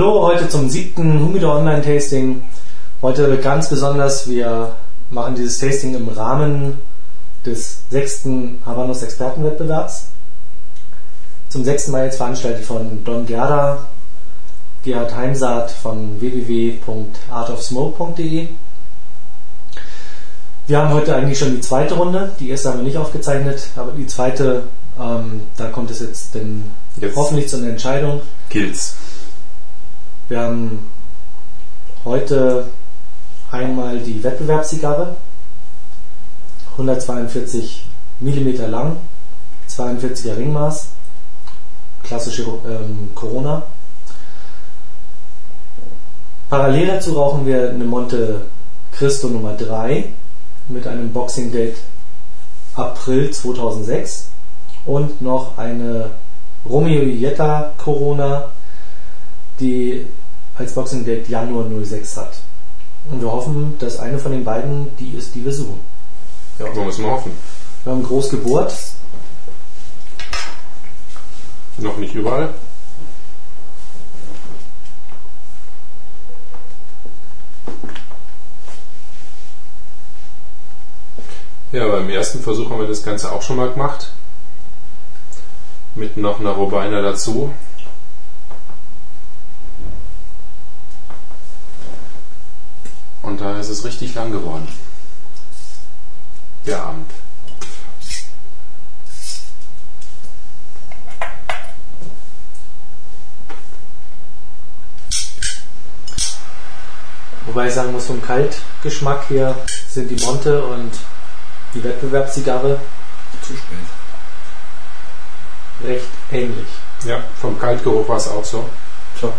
Hallo, heute zum siebten Humidor Online Tasting. Heute ganz besonders, wir machen dieses Tasting im Rahmen des sechsten Habanos Expertenwettbewerbs. Zum sechsten Mal jetzt veranstaltet von Don Gerda, Gerhard Heimsaat von www.artofsmoke.de. Wir haben heute eigentlich schon die zweite Runde. Die erste haben wir nicht aufgezeichnet, aber die zweite, ähm, da kommt es jetzt, denn Jetzt. hoffentlich zu einer Entscheidung. Kills. Wir haben heute einmal die Wettbewerbszigarre, 142 mm lang, 42er Ringmaß, klassische ähm, Corona. Parallel dazu rauchen wir eine Monte Cristo Nummer 3 mit einem Boxing Date April 2006 und noch eine Romeo Jetta Corona, die als Boxing Date Januar 06 hat. Und wir hoffen, dass eine von den beiden die ist, die wir suchen. Ja, so müssen wir hoffen. Wir haben groß gebohrt. Noch nicht überall. Ja, beim ersten Versuch haben wir das Ganze auch schon mal gemacht. Mit noch einer Robiner dazu. Und da ist es richtig lang geworden. Der Abend. Wobei ich sagen muss, vom Kaltgeschmack her sind die Monte und die Wettbewerbszigarre Zu spät. recht ähnlich. Ja, vom Kaltgeruch war es auch so. Tja,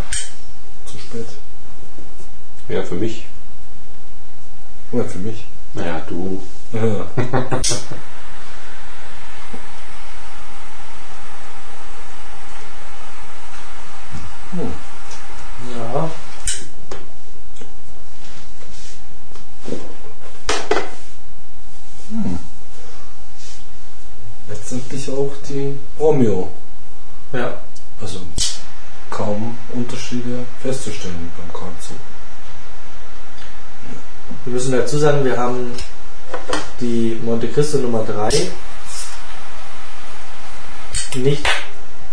zu spät. Ja, für mich. Ja, für mich. Naja, du. Ja. Hm. Ja. Letztendlich auch die Romeo. Ja. Also kaum Unterschiede festzustellen beim Kaltzug. Wir müssen dazu sagen, wir haben die Monte Cristo Nummer 3 nicht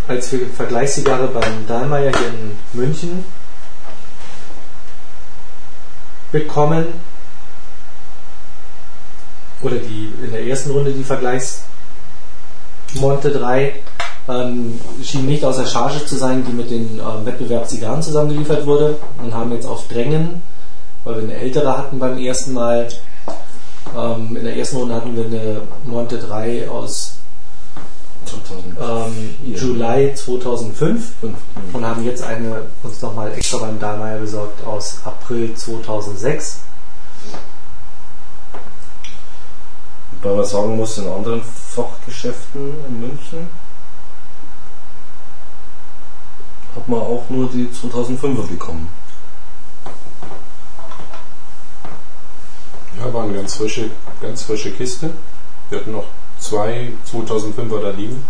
als Vergleichszigarre beim Dahlmeier hier in München bekommen. Oder die in der ersten Runde die Vergleichs Monte 3 ähm, schien nicht aus der Charge zu sein, die mit den ähm, Wettbewerbszigarren zusammengeliefert wurde und haben jetzt auf Drängen, weil wir eine ältere hatten beim ersten Mal, ähm, in der ersten Runde hatten wir eine Monte 3 aus 2005. ähm. Juli 2005 und haben jetzt eine uns nochmal extra beim Dahlmeier besorgt aus April 2006. Wobei man sagen muss, in anderen Fachgeschäften in München hat man auch nur die 2005er bekommen. Ja, war eine ganz frische, ganz frische Kiste. Wir hatten noch zwei 2005er da liegen.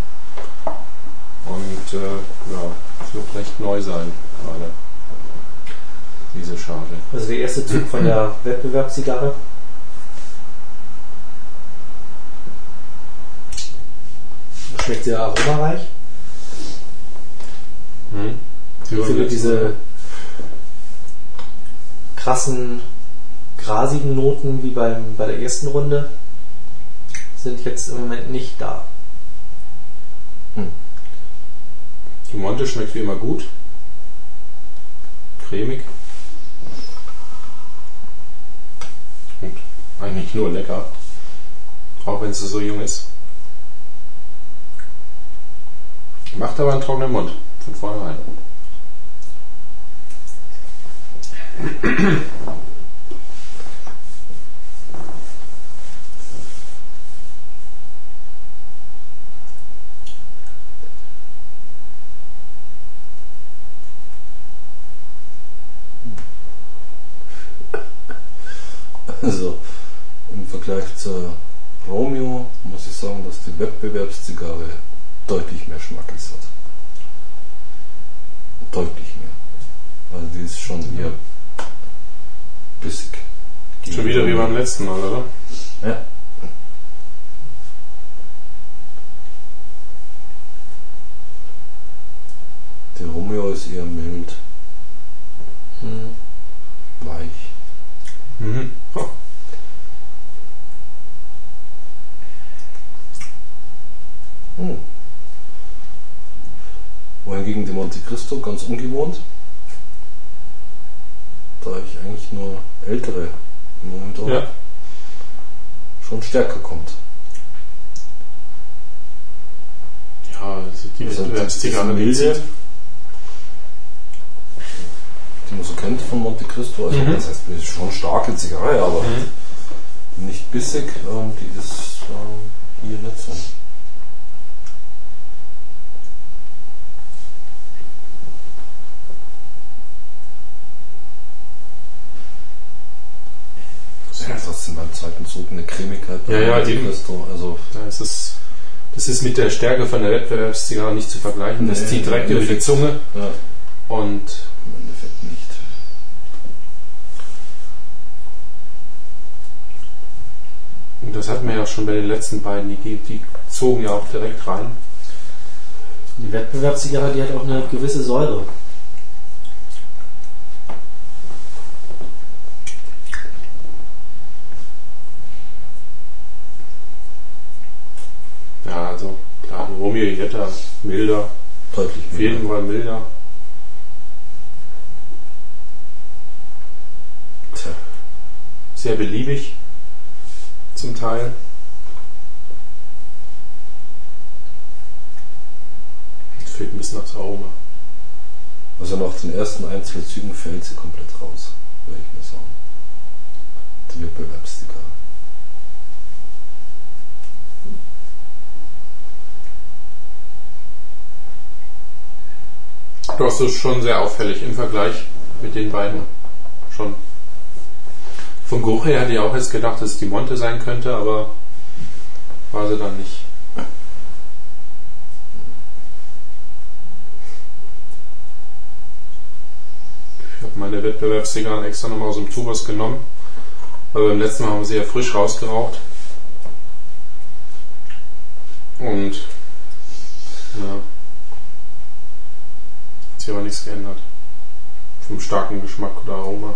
Und äh, ja, es wird recht neu sein gerade. Diese Charge. Also der erste Zug von der Wettbewerbszigarre. Schmeckt sehr aromareich. Hm? Ich finde diese krassen, grasigen Noten wie beim, bei der ersten Runde sind jetzt im Moment nicht da. Die Monte schmeckt wie immer gut. Cremig. Und eigentlich nur lecker. Auch wenn sie so jung ist. Macht aber einen trockenen Mund. Von vornherein. Also im Vergleich zur Romeo muss ich sagen, dass die Wettbewerbszigarre deutlich mehr Schmackes hat. Deutlich mehr. Also die ist schon eher bissig. Schon wieder wie beim letzten Mal, oder? Ja. Der Romeo ist eher mild, Mhm. weich. Mhm. Oh. Hm. Wohingegen die Monte Cristo ganz ungewohnt, da ich eigentlich nur ältere im Moment habe, Ja. schon stärker kommt. Ja, also die Also Wettbewerbszigarre, Milde. Die kennt von Monte Cristo, also Mhm. das heißt, das ist schon starke Zigarre, aber Mhm. nicht bissig, ähm, die ist ähm, hier nicht so. Ja, trotzdem beim zweiten Zug eine Cremigkeit Ja, ja, eben. Cristo, also ist es, das ist mit der Stärke von der Wettbewerbszigarre nicht zu vergleichen. Das Nee, zieht direkt über die. Zunge ja, und Endeffekt nicht. Und das hatten wir ja schon bei den letzten beiden, die, die zogen ja auch direkt rein. Die Wettbewerbszigarre, die hat auch eine gewisse Säure. Ja, also klar, Romeo Jetta milder, Deutlich auf jeden Fall milder. Tja, Sehr beliebig zum Teil. Fehlt ein bisschen das Aroma. Also nach den ersten ein, zwei Zügen fällt sie komplett raus, würde ich mal sagen. Die Wettbewerbszigarre. Doch, es ist schon sehr auffällig im Vergleich mit den beiden. Schon. Vom Geruch her hätte ich auch jetzt gedacht, dass es die Monte sein könnte, aber war sie dann nicht. Ich habe meine Wettbewerbszigarren extra nochmal aus dem Tubus genommen. Weil beim letzten Mal haben sie ja frisch rausgeraucht. Und ja, hat sich aber nichts geändert. Vom starken Geschmack oder Aroma.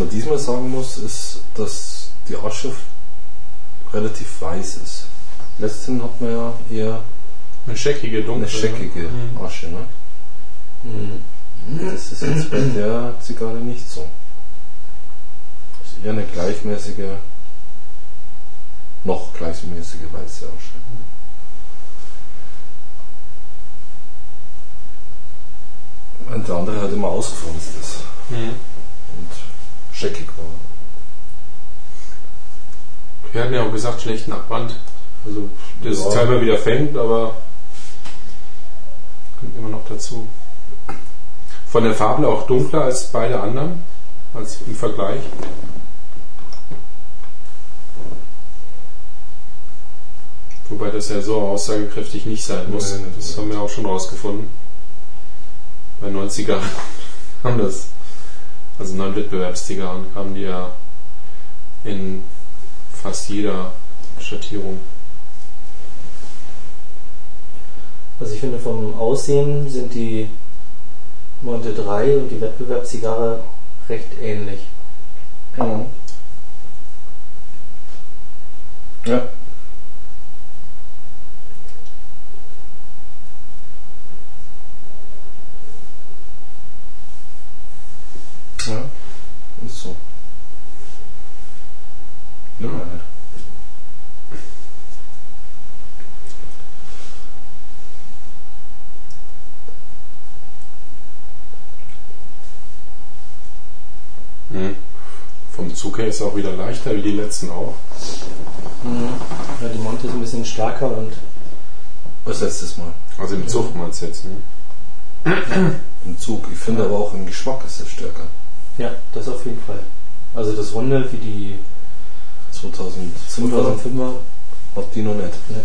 man diesmal sagen muss, ist, dass die Asche relativ weiß ist. Letzten hat man ja eher Eine scheckige, dunkle. eine scheckige Mhm. Asche. Ne? Das ist jetzt bei der Zigarre nicht so. Das ist eher eine gleichmäßige, noch gleichmäßige weiße Asche. Und der andere hat immer ausgefranst ist Mhm. und scheckig war. Wir hatten ja auch gesagt, schlechten Abwand. Also, das Ja. ist teilweise wieder fängt, aber kommt immer noch dazu. Von der Farbe auch dunkler als beide anderen, als im Vergleich. Wobei das ja so aussagekräftig nicht sein muss. Das haben wir auch schon rausgefunden. Bei 90er haben das, also neuen Wettbewerbszigarren kamen die ja in fast jeder Schattierung. Also ich finde vom Aussehen sind die Monte 3 und die Wettbewerbszigarre recht ähnlich. Mhm. Ja, Her ist auch wieder leichter, wie die letzten auch. Ja, die Monte ist ein bisschen stärker und Das letztes Mal. Also im Zug meinst du jetzt, ne? Im Zug. Ich finde Ja. aber auch im Geschmack ist es stärker. ja, das auf jeden Fall. Also das Runde wie die 2005 2005er, hat die noch nicht. ne,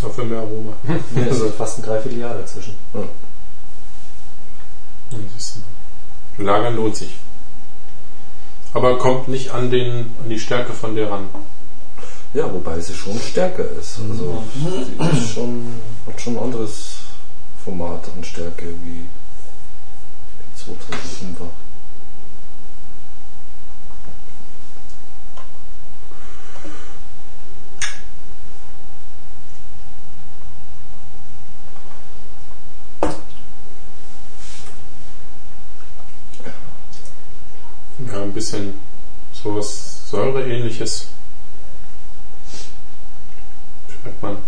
Dafür mehr Aroma. ne, ist fast ein Dreivierteljahr dazwischen. Ja. Lagern lohnt sich. Aber kommt nicht an, den, an die Stärke von der ran. Ja, wobei sie schon stärker ist. Also sie ist schon, hat schon ein anderes Format an Stärke wie die 2005er. Ja, ein bisschen sowas Säureähnliches. Schmeckt man.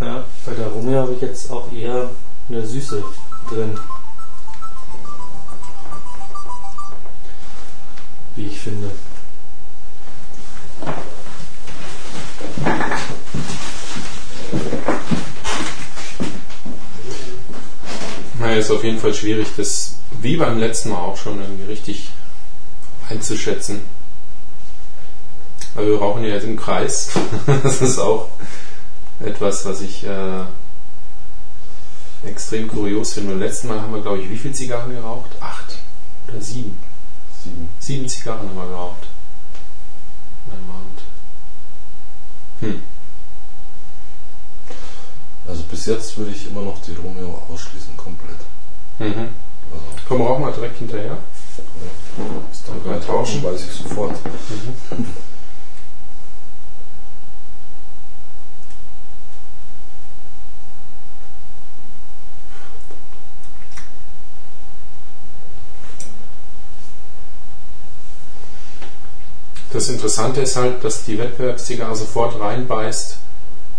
Ja, bei der Romeo habe ich jetzt auch eher eine Süße drin. Wie ich finde. Naja, ist auf jeden Fall schwierig, das wie beim letzten Mal auch schon irgendwie richtig einzuschätzen. Weil wir rauchen ja jetzt im Kreis. das ist auch etwas, was ich äh, extrem kurios finde. Beim letzten Mal haben wir, glaube ich, wie viele Zigarren geraucht? Acht oder sieben? Sieben. Sieben Zigarren haben wir geraucht. An einem Abend. Hm. Also bis jetzt würde ich immer noch die Romeo ausschließen komplett. Mhm. Also Komm, rauchen wir direkt hinterher. ist dann Mal beim tauschen. Weiß ich sofort. Das Interessante ist halt, dass die Wettbewerbszigarre sofort reinbeißt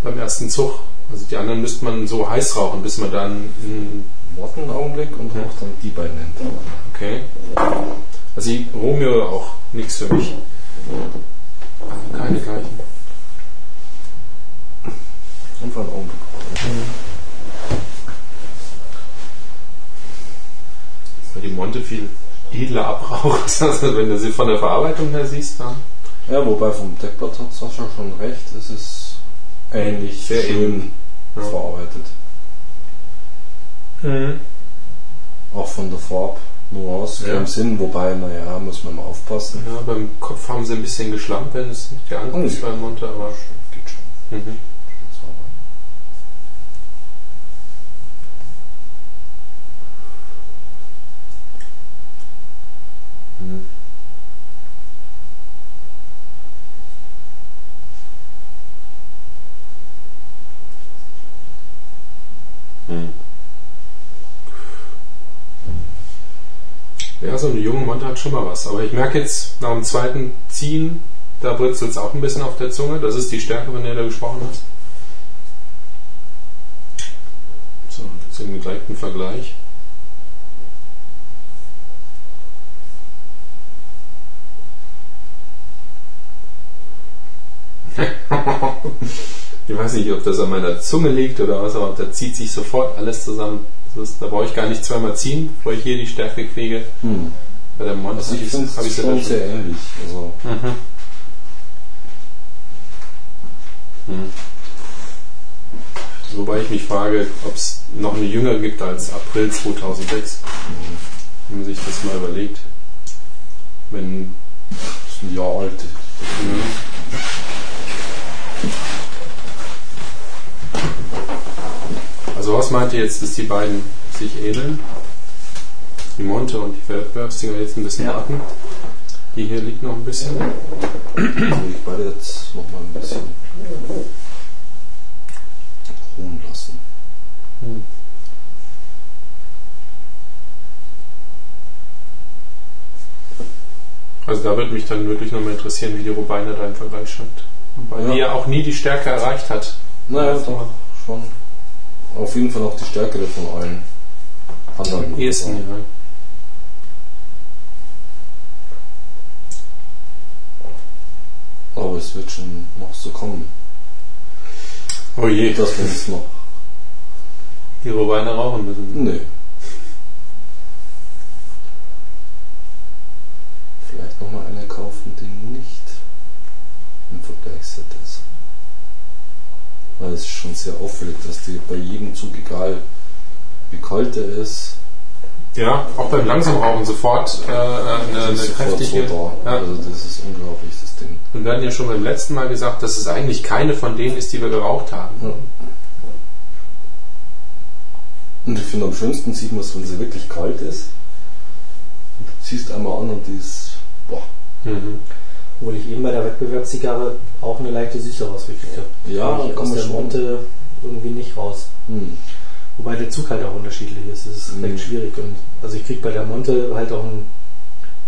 beim ersten Zug. Also die anderen müsste man so heiß rauchen, bis man dann in Warten einen Augenblick und Ja. auch dann die beiden hinter. Okay. Also die Romeo auch nichts für mich. Also keine gleichen. Einfach einen Augenblick. Weil die Monte viel edler abraucht. Also wenn du sie von der Verarbeitung her siehst, dann. Ja, wobei vom Deckblatt hat Sascha schon recht, es ist ähnlich Sehr schön Ja. verarbeitet. Auch von der Farbnuance Ja. im Sinn, wobei, naja, muss man mal aufpassen. Ja, beim Kopf haben sie ein bisschen geschlampt, wenn es nicht der andere ist Oh. beim Monte, aber. Geht schon. Mhm. Mhm. Mhm. Ja, so eine junge Monte hat schon mal was. Aber ich merke jetzt nach dem zweiten Ziehen, da britzelt es auch ein bisschen auf der Zunge. Das ist die Stärke, von der du gesprochen hast. So, jetzt im direkten Vergleich. Ich weiß nicht, ob das an meiner Zunge liegt oder was, aber da zieht sich sofort alles zusammen. Das da brauche ich gar nicht zweimal ziehen, bevor ich hier die Stärke kriege. Hm. Bei der Monte Also habe ich ich finde hab es ich's ja schon sehr ähnlich. Also Mhm. Mhm. Wobei ich mich frage, ob es noch eine jüngere gibt als April 2006. Wenn man sich das mal überlegt. Wenn. das ist ein Jahr alt. Also was meint ihr jetzt, dass die beiden sich ähneln? Die Monte und die Wettbewerbsdinger jetzt ein bisschen Ja. warten. Die hier liegt noch ein bisschen. Also ich beide jetzt noch mal ein bisschen ruhen lassen. Also da würde mich dann wirklich nochmal interessieren, wie die Robina da im Vergleich schmeckt. Weil Ja. die ja auch nie die Stärke erreicht hat Naja, doch, schon. Auf jeden Fall auch die stärkere von allen anderen. Am ehesten, ja. Aber es wird schon noch so kommen. Oh je, Das es noch. die Robeine rauchen müssen. Nö. Vielleicht nochmal eine kaufen, die nicht im Vergleichsset ist. Weil es ist schon sehr auffällig, dass die bei jedem Zug, egal wie kalt er ist, Ja, auch beim Langsamrauchen sofort äh, eine, die eine ist sofort kräftige. so. Ja. Also das ist unglaublich, das Ding. Und wir hatten ja schon beim letzten Mal gesagt, dass es eigentlich keine von denen ist, die wir geraucht haben. Ja. Und ich finde am schönsten sieht man es, wenn sie wirklich kalt ist. Und du ziehst einmal an und die ist, boah, Mhm. Obwohl ich eben bei der Wettbewerbszigarre auch eine leichte Süße rausgekriegt habe. Ja, ich aus der. Monte irgendwie nicht raus. hm. Wobei der Zug halt auch unterschiedlich ist. Das ist Mhm. recht schwierig. Und also ich kriege bei der Monte halt auch ein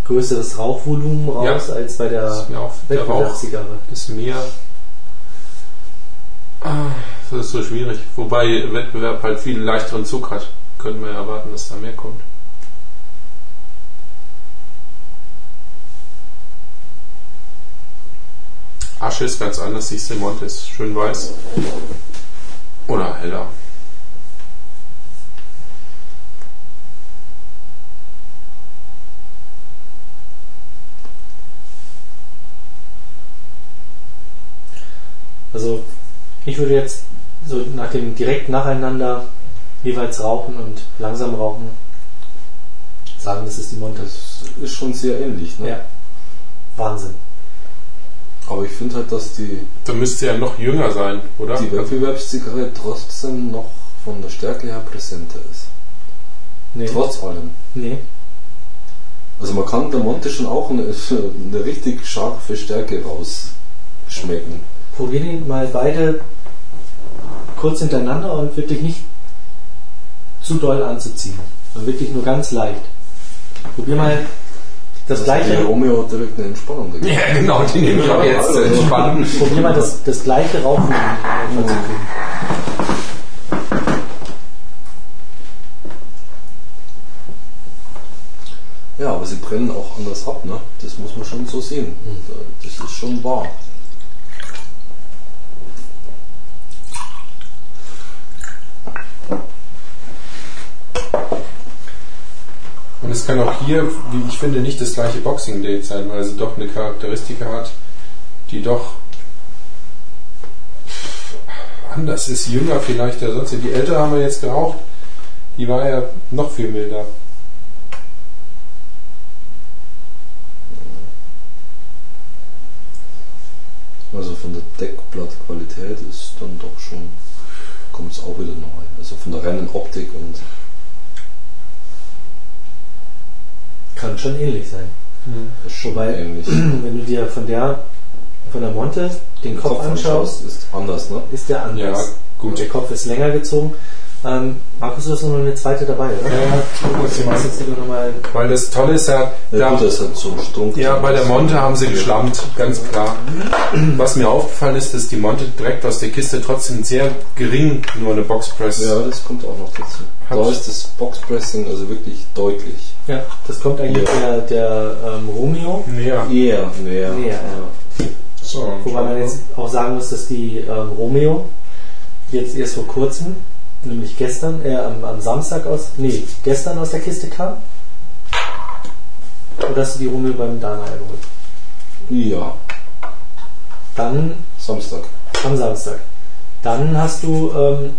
größeres Rauchvolumen raus Ja. als bei der Das ist mir auch, der Wettbewerbszigarre. ist mir. Ah, Das ist so schwierig. Wobei Wettbewerb halt viel leichteren Zug hat. Könnten wir ja erwarten, dass da mehr kommt. Asche ist ganz anders, siehst du, Monte ist schön weiß. Oder heller. Also ich würde jetzt so nach dem direkt nacheinander jeweils rauchen und langsam rauchen sagen, das ist die Monte. das ist schon sehr ähnlich. Ne? Ja. Wahnsinn. Aber ich finde halt, dass die, Da müsste ja noch jünger sein, oder? die Wettbewerbszigarette trotzdem noch von der Stärke her präsenter ist. Nee. Trotz allem. nee. Also man kann der Monte schon auch eine, eine richtig scharfe Stärke rausschmecken. Probieren die mal beide kurz hintereinander und wirklich nicht zu doll anzuziehen. Und wirklich nur ganz leicht. Probier mal das Also gleiche. Der Romeo hat direkt eine Entspannung dagegen. Ja, genau, die nehme ich auch jetzt Also, entspannen. Probier mal das, das gleiche Rauchen. Ja, aber sie brennen auch anders ab, ne? Das muss man schon so sehen. Das ist schon wahr. Es kann auch hier, wie ich finde, nicht das gleiche Boxing Date sein, weil sie doch eine Charakteristik hat, die doch anders ist, jünger vielleicht als sonst. Die ältere haben wir jetzt geraucht, die war ja noch viel milder. Also von der Deckblattqualität ist dann doch schon, kommt es auch wieder neu. Also von der reinen Optik und Kann schon ähnlich sein. ist schon Wobei- ähnlich. Wenn du dir von der von der Monte den Kopf, anschaust, ist anders, ne? ist der anders. Ja, gut. Der Kopf ist länger gezogen. Ähm, Markus, du hast noch eine zweite dabei, oder? Ja, machst an. jetzt lieber nochmal. Weil das Tolle ist ja, Ja, gut, das hat so einen Strumpf. ja, bei der Monte haben sie geschlammt, ganz klar. Was mir aufgefallen ist, dass die Monte direkt aus der Kiste trotzdem sehr gering nur eine Boxpress Ja, das kommt auch noch dazu. Hat- Da ist das Boxpressing also wirklich deutlich. Ja, das kommt eigentlich Ja. der, der ähm, Romeo. näher. Eher mehr. Näher, ja. So, Wobei man jetzt auch sagen muss, dass die ähm, Romeo jetzt erst vor kurzem, nämlich gestern, äh, am, am Samstag aus, nee, gestern aus der Kiste kam. Oder hast du die Romeo beim Dana geholt? Ja, Dann Samstag. am Samstag. Dann hast du ähm,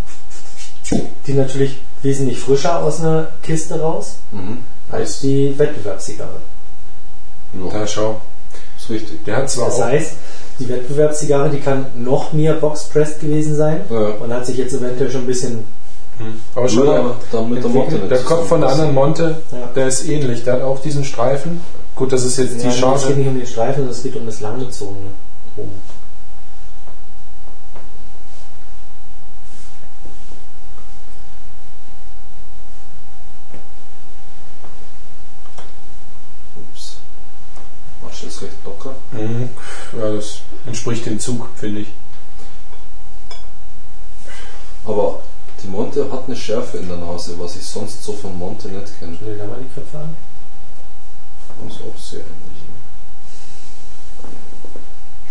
die natürlich wesentlich frischer aus einer Kiste raus Mhm. als die Wettbewerbszigarre. Da Ja, schau. ist richtig. Der hat zwar Das auch, heißt, die Wettbewerbszigarre, die kann noch mehr boxpressed gewesen sein Ja. und hat sich jetzt eventuell schon ein bisschen Hm. aber schon Nur der, dann mit der Monte der Kopf von der anderen Monte, Ja. der ist ähnlich. Der hat auch diesen Streifen. Gut, das ist jetzt Ja, die Es geht Chance. nicht um den Streifen, sondern es geht um das langgezogene rum. Ups. Asche ist recht locker. Mhm. Ja, das entspricht dem Zug, finde ich. Aber die Monte hat eine Schärfe in der Nase, was ich sonst so von Monte nicht kenne. Schau dir da mal die Köpfe an. Ist auch sehr ähnlich.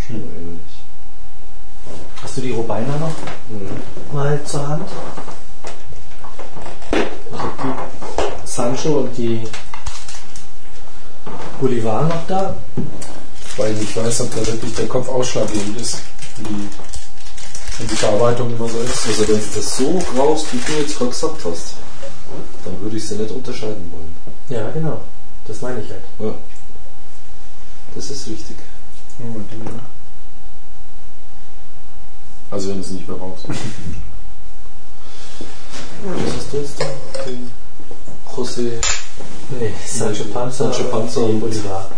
Schon ähnlich. Hast du die Robiner noch Mhm. mal zur Hand? Ich hab die Sancho und die Bolivar noch da. Weil ich nicht weiß, ob da wirklich der Kopf ausschlaggebend ist. Wie wenn die Verarbeitung immer so ist. Also wenn du das so raus, wie du jetzt gerade gesagt hast, dann würde ich sie nicht unterscheiden wollen. Ja, genau. Das meine ich halt. Ja. Das ist richtig. Moment, nehmen. Also wenn du es nicht mehr brauchst. Was hast du jetzt da? Die José. Nee, Sancho Panza, Sancho Panza und Bolivar.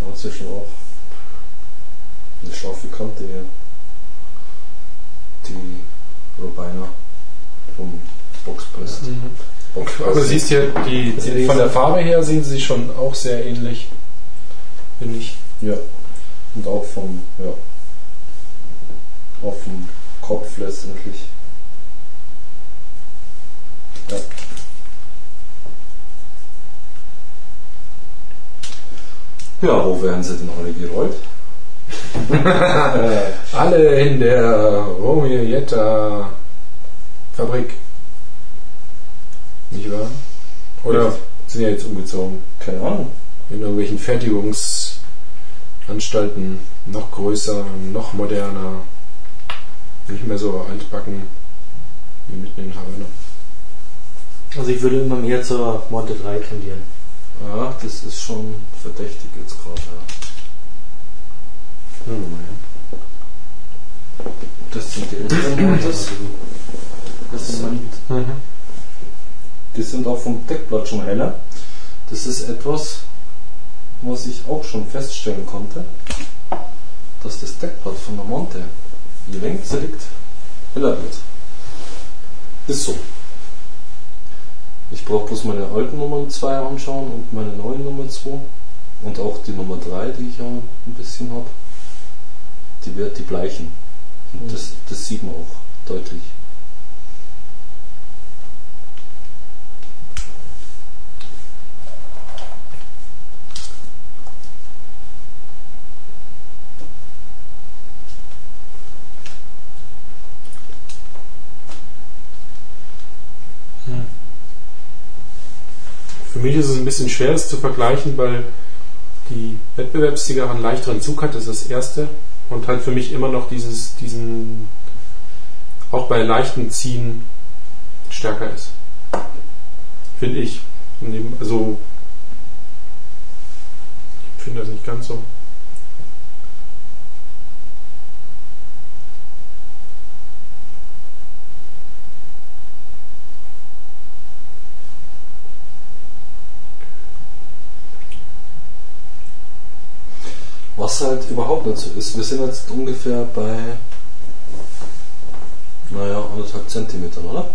Da hat sie schon auch eine scharfe Kante hier. Die Robiner vom Boxpress. Aber siehst ja, die, die, von der Farbe her sehen sie schon auch sehr ähnlich. Finde ich. Ja. Und auch vom, ja. Auch vom Kopf letztendlich. Ja. Ja, wo werden sie denn alle gerollt? Alle in der Romeo Jetta Fabrik. Nicht wahr? Oder sind ja jetzt umgezogen Keine Ahnung. in irgendwelchen Fertigungsanstalten noch größer, noch moderner, nicht mehr so altbacken wie mitten in Havanna. Also ich würde immer mehr zur Monte 3 tendieren. Ja, das ist schon verdächtig jetzt gerade. Ja. Das sind die älteren Montes. Das sind, die sind auch vom Deckblatt schon heller. Das ist etwas, was ich auch schon feststellen konnte, dass das Deckblatt von der Monte, je länger es liegt, heller wird. Ist so. Ich brauche bloß meine alten Nummern 2 anschauen und meine neuen Nummer 2 und auch die Nummer 3, die ich ja ein bisschen habe. Die wird die bleichen. Und das, das sieht man auch deutlich. Mich ist es ein bisschen schwer, es zu vergleichen, weil die Wettbewerbszigarre einen leichteren Zug hat, das ist das erste. Und halt für mich immer noch dieses, diesen, auch bei leichten Ziehen stärker ist. Finde ich. Also, ich finde das nicht ganz so. Was halt überhaupt nicht so ist, wir sind jetzt ungefähr bei, naja, anderthalb Zentimetern, oder?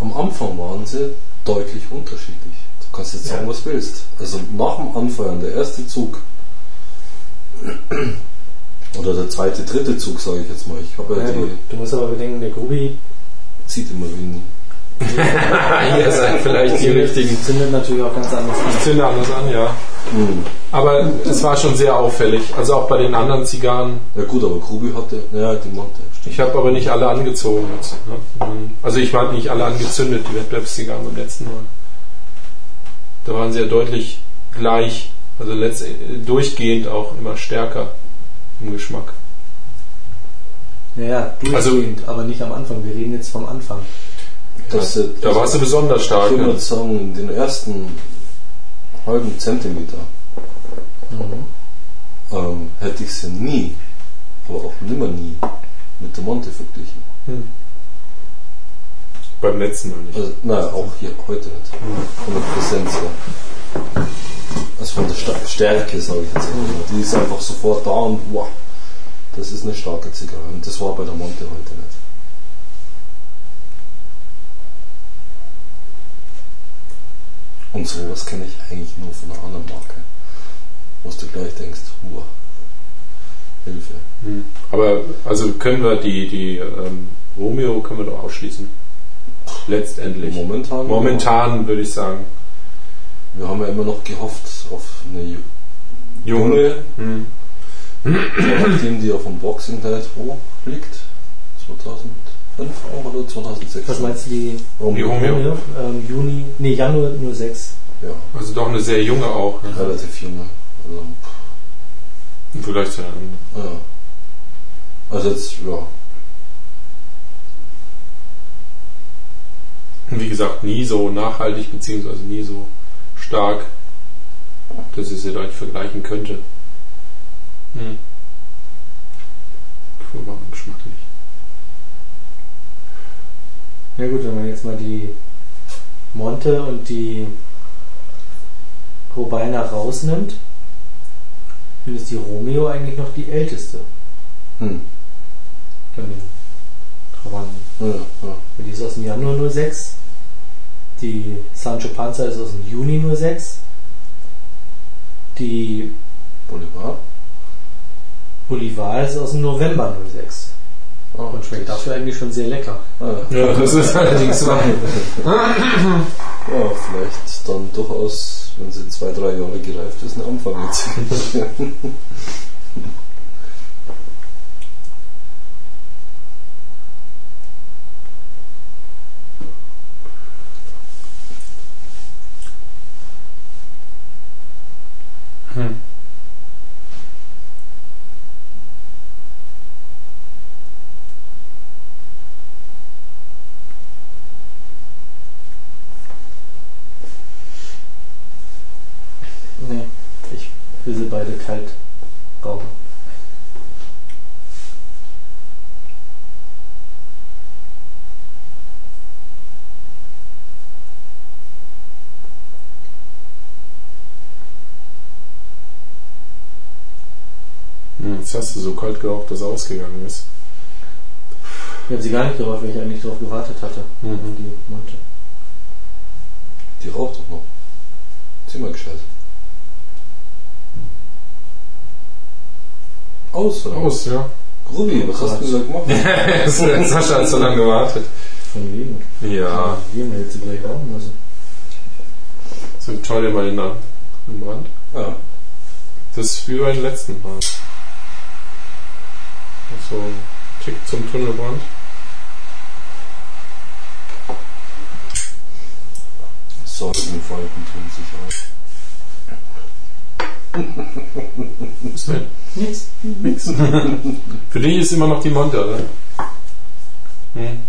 Am Anfang waren sie deutlich unterschiedlich. Du kannst jetzt sagen, Ja. was du willst. Also nach dem Anfeuern, der erste Zug, oder der zweite, dritte Zug, sage ich jetzt mal. Ich habe ja, Ja, die. Du musst aber bedenken, der Grubi zieht immer wie ein, Ihr seid vielleicht die richtigen. zündet natürlich auch ganz anders an. Zünder anders an, ja. Hm. Aber es war schon sehr auffällig. Also auch bei den anderen Zigarren. Ja gut, aber Grubi hatte, ja, die Monte. Ich habe aber nicht alle angezogen. Jetzt, ne? Also ich war nicht alle angezündet, die Wettbewerbszigarren beim letzten Mal. Da waren sie ja deutlich gleich, also letzt, durchgehend auch immer stärker im Geschmack. Ja, ja, durchgehend, aber nicht am Anfang. Wir reden jetzt vom Anfang. Dass sie, Da warst du besonders stark. ich würde sagen, in den ersten halben Zentimeter Mhm. ähm, hätte ich sie nie, aber auch nimmer nie, mit der Monte verglichen. Hm. Beim letzten Mal nicht. Also, naja, auch hier heute nicht. Von der Präsenz her. Also von der Sta- Stärke, sage ich jetzt mal. Die ist einfach sofort da und wow, das ist eine starke Zigarre. Und das war bei der Monte heute nicht. Und sowas kenne ich eigentlich nur von einer anderen Marke. Wo du gleich denkst, wow, Hilfe. Hm. Aber also können wir die, die ähm, Romeo können wir doch ausschließen. Letztendlich. Momentan. Momentan würde ich sagen. Wir haben ja immer noch gehofft auf eine Ju- junge, Hm. nachdem die auf dem Boxing Day 2 liegt. 2005 auch oder 2006? Was meinst du, die Romeo? Die Romeo. Romeo? Ähm, Juni, nee, Januar 06. Ja, Also doch eine sehr junge auch. Ne? relativ junge. Also, Im Vergleich zu anderen. ja. also jetzt, ja. Und Wie gesagt, nie so nachhaltig beziehungsweise nie so stark, dass ich sie direkt vergleichen könnte. Hm. Aber geschmacklich. Ja gut, wenn man jetzt mal die Monte und die Robaina rausnimmt, dann ist die Romeo eigentlich noch die älteste Hm. von den Trabanten. Ja, ja. Die ist aus dem Januar 06. Die Sancho Panza ist aus dem Juni 06. Die Bolivar. Bolivar ist aus dem November 06. Ah, Und schmeckt dafür eigentlich schon sehr lecker. Ah, ja. Das ist allerdings wahr. ja, vielleicht dann durchaus, wenn sie zwei, drei Jahre gereift ist, eine Anfang jetzt. Hm. Nee, ich beide kalt rauchen. Hm, Jetzt hast du so kalt geraucht, dass er ausgegangen ist. Ich habe sie gar nicht geraucht, weil ich eigentlich darauf gewartet hatte. Mhm. Die Monte. Die raucht doch noch. Zieh mal Aus, oder? Aus, ja. Ruby, was hast du da gemacht? Sascha hat so lange gewartet. Von wegen. Ja. Wir haben jetzt gleich rauchen müssen. So, dir mal den an. Im Brand. Ja. Das ist wie bei den letzten Mal. So ein Tick zum Tunnelbrand. Sorgenfalten tun sich auf. Was denn? Nix. Nix. Für dich ist immer noch die Monte, oder? Hm.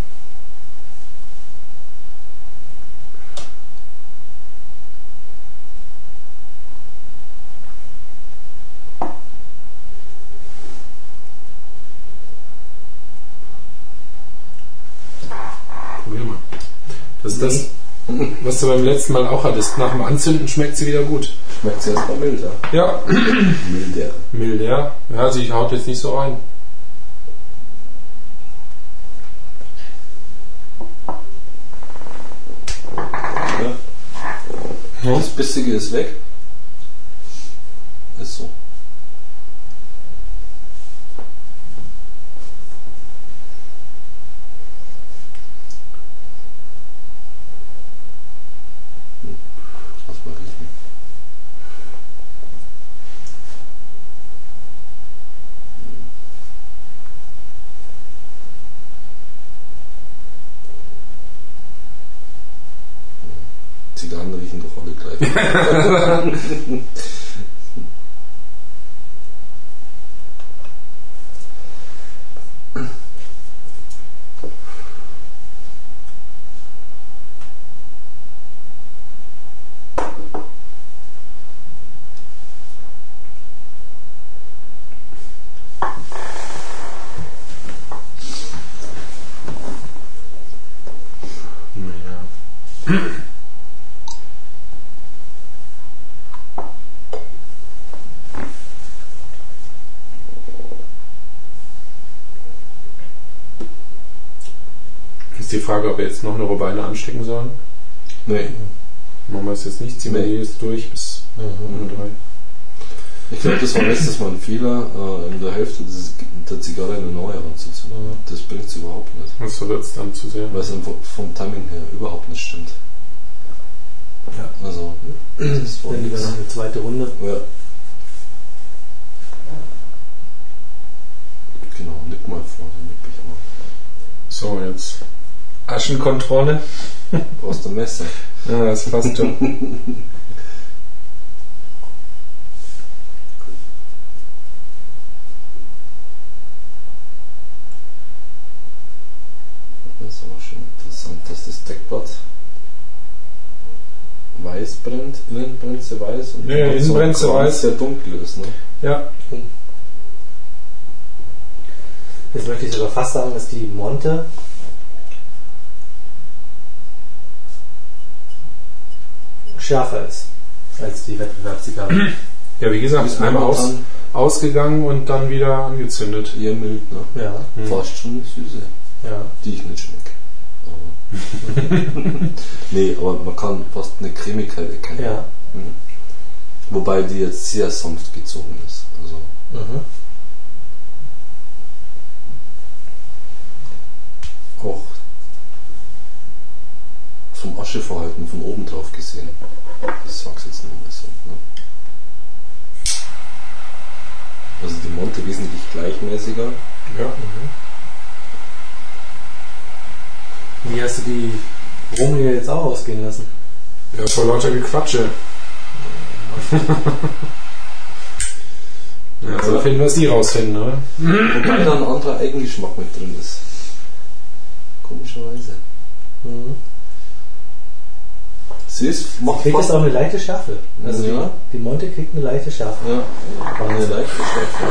Probier mal. Das ist das, was du beim letzten Mal auch hattest. Nach dem Anzünden schmeckt sie wieder gut. Schmeckt sie erstmal milder. Ja, Milder. milder. Ja, sie haut jetzt nicht so rein. Ja. Das Bissige ist weg. Ist so. Hm. Lass mal riechen. Zigarren riechen doch alle gleich. Ist die Frage, ob wir jetzt noch eine Robeine anstecken sollen. Nee. Machen wir es jetzt nicht, ziehen wir Nee. jetzt durch bis Nummer drei. Ich glaube, das war letztes Mal ein Fehler, äh, in der Hälfte des- der Zigarre eine neue anzuzünden. Das bringt es überhaupt nicht. Das verwirrt es dann zu sehr. Weil es einfach vom Timing her überhaupt nicht stimmt. Ja. Also, das war Dann lieber noch eine zweite Runde. Ja. Genau, nick mal vor, dann nick ich mal. So, jetzt Aschenkontrolle. Brauchst du ein Messer? Ja, das passt schon. Das ist aber schon interessant, dass das Deckblatt weiß brennt, innen brennt sie weiß und Ja, sie weiß. sehr dunkel ist. Ne? Ja, Jetzt möchte ich sogar fast sagen, dass die Monte schärfer ist als die Wettbewerbszigarre. ja wie gesagt, Ist einmal aus, ausgegangen und dann wieder angezündet. eher mild, ne? ja, Hm. Fast schon eine Süße, ja. die ich nicht schmecke. Nee, aber man kann fast eine Cremigkeit erkennen. Ja. Mhm. Wobei die jetzt sehr sanft gezogen ist. Also Mhm. auch vom Ascheverhalten von oben drauf gesehen. Das sag's jetzt nochmal so. Ne? Also die Monte wesentlich gleichmäßiger. Ja. Wie hast du die Romeo jetzt auch ausgehen lassen? ja, vor lauter Gequatsche. Ja, also finden wir sie rausfinden, ne? Wobei da ein anderer Eigengeschmack mit drin ist. Komischerweise. Mhm. Sie ist, macht Kriegt fast das auch eine leichte Schärfe? Also Ja. die, die Monte kriegt eine leichte Schärfe. Ja, eine leichte Schärfe.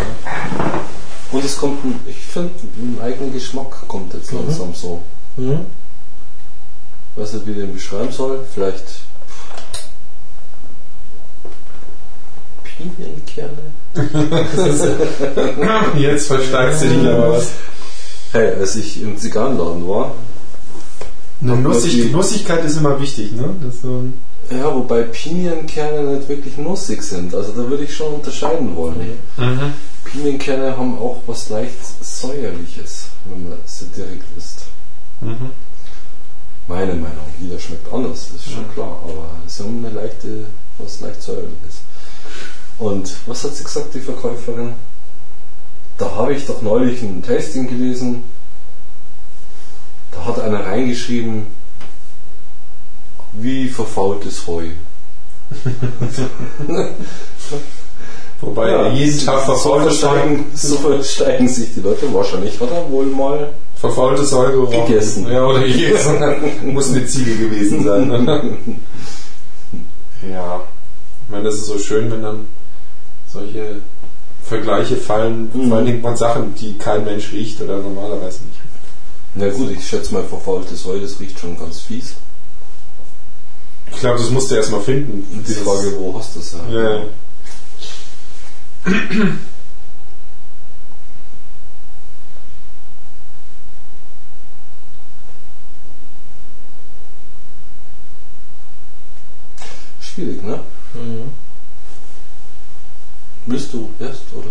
Ja. Und es kommt, ein, ich finde, ein eigener Geschmack kommt jetzt Mhm. langsam so. Mhm. weiß nicht, wie ich den beschreiben soll. Vielleicht Pinienkerne. Jetzt versteigst du dich aber was. Hey, als ich im Zigarrenladen war, Eine Nussig, Nussigkeit ist immer wichtig, ne? Das ist ein ja, wobei Pinienkerne nicht wirklich nussig sind. Also da würde ich schon unterscheiden wollen. Mhm. Pinienkerne haben auch was leicht säuerliches, wenn man sie direkt isst. Mhm. Meine Meinung, jeder schmeckt anders, das ist schon klar, aber sie haben eine leichte, was leicht säuerliches. Und was hat sie gesagt, die Verkäuferin? Da habe ich doch neulich ein Tasting gelesen, da hat einer reingeschrieben, wie verfaultes Heu. Wobei Ja, jeden Tag so verfaultes versteigen, so versteigen sich die Leute. Wahrscheinlich hat er wohl mal verfaultes gerochen. Gegessen. Ja, oder gegessen. Muss eine Ziege gewesen sein. Ja. Ich meine, das ist so schön, wenn dann solche Vergleiche fallen, Mhm. vor allen Dingen von Sachen, die kein Mensch riecht oder normalerweise nicht. Na gut, ich schätze mal, verfaultes Heu, das riecht schon ganz fies. Ich glaube, das musst du erstmal finden. Und die Frage, wo hast du es? Ja. Schwierig, ne? Mhm. Willst du erst, oder?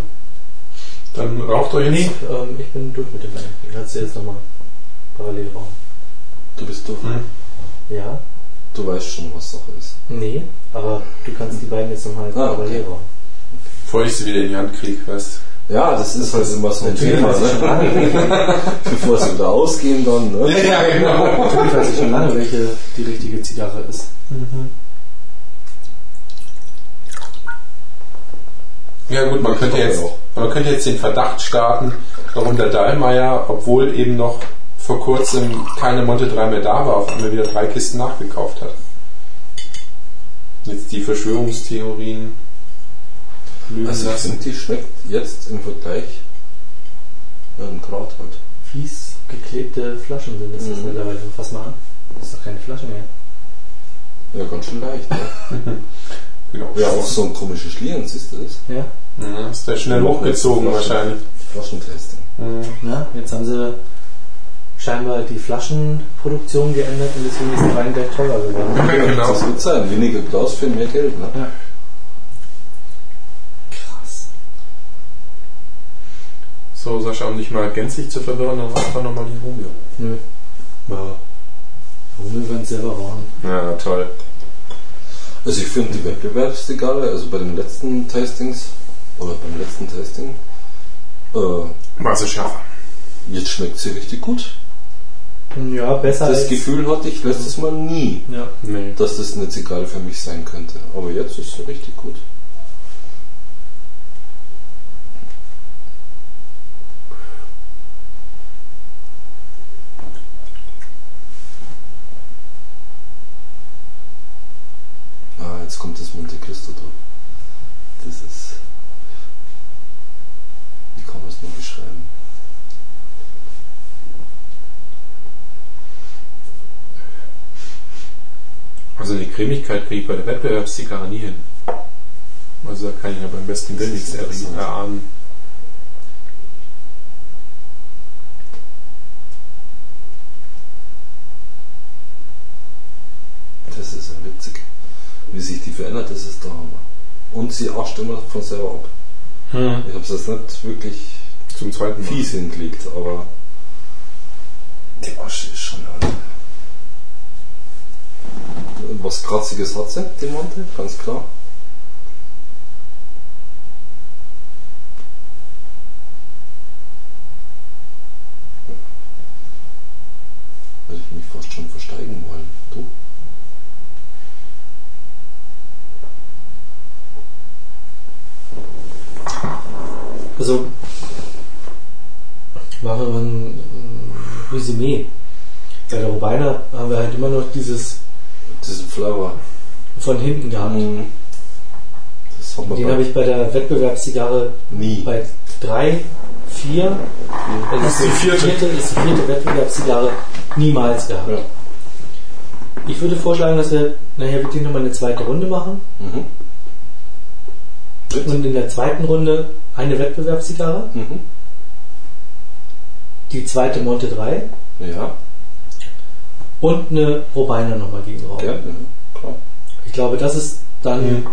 Dann raucht euch Nee, jetzt. ähm, ich bin durch mit dem Rennen. Ich hatte jetzt nochmal parallel rauchen. Du bist doch. Hm. Ja? Du weißt schon, was Sache ist. Nee, aber du kannst die beiden jetzt nochmal Ah, okay. parallel rauchen. Bevor ich sie wieder in die Hand kriege, weißt Ja, das ist halt immer so ein Thema, ne? lange, Bevor sie wieder ausgehen dann, ne? Ja, genau. natürlich weiß ich schon lange, welche die richtige Zigarre ist. Ja gut, man könnte jetzt, auch. man könnte jetzt den Verdacht starten, warum der Dahlmeier, obwohl eben noch vor kurzem keine Monte 3 mehr da war, auf einmal wieder drei Kisten nachgekauft hat. Jetzt die Verschwörungstheorien lügen Also lassen. finde, die schmeckt jetzt im Vergleich ein Grad halt. Fies geklebte Flaschen sind das jetzt Mhm. mittlerweile. Fass mal an. Das ist doch keine Flasche mehr. Ja, ganz schön leicht. Ja, Genau. ja auch so ein komisches Schlieren, siehst du das? Ja. Ja, ist der schnell hochgezogen Flaschen- wahrscheinlich. Flaschentesting. ja. Jetzt haben sie scheinbar die Flaschenproduktion geändert und deswegen ist der Wein gleich teurer geworden. Ja, genau. Das wird sein. Weniger Glas für mehr Geld. Ne? Ja. Krass. So, Sascha, um dich mal gänzlich zu verwirren, dann mach einfach nochmal die Rumio. Nö. Ja. Rummel werden selber rauchen. Ja, toll. Also ich finde die Wettbewerbslegale, also bei den letzten Tastings oder beim letzten Tasting, äh, War sie schärfer. jetzt schmeckt sie richtig gut. Ja, besser Das als... Gefühl hatte ich letztes Mal nie, Ja. Nee. dass das eine Zigarre für mich sein könnte. Aber jetzt ist sie richtig gut. Ah, jetzt kommt das Monte Cristo drauf. Das ist. Wie kann man es nur beschreiben? Also die Cremigkeit kriege ich bei der Wettbewerbszigarre nie hin. Also da kann ich ja beim besten Willen nichts erahnen. Das ist ja witzig. Wie sich die verändert, das ist der Hammer. Und sie ascht immer von selber ab. Hm. Ich habe es jetzt nicht wirklich Zum zweiten Mal. fies hingelegt, aber die Asche ist schon halt. Was Kratziges hat sie, die Monte, ganz klar. Würde ich mich fast schon versteigen wollen. Du? Also, machen wir ein äh, Resümee. Bei der Robina haben wir halt immer noch dieses Diesen Flower. von hinten gehabt. Mhm. Den habe ich bei der Wettbewerbszigarre nie. bei 3, 4, das ist die vierte, ist die vierte Wettbewerbszigarre niemals gehabt. Ja. Ich würde vorschlagen, dass wir nachher wirklich nochmal eine zweite Runde machen Mhm. Und in der zweiten Runde eine Wettbewerbszigarre, Mhm. die zweite Monte 3 Ja, und eine Robina nochmal gegen Raum. ja, Klar. Ich glaube, das ist dann.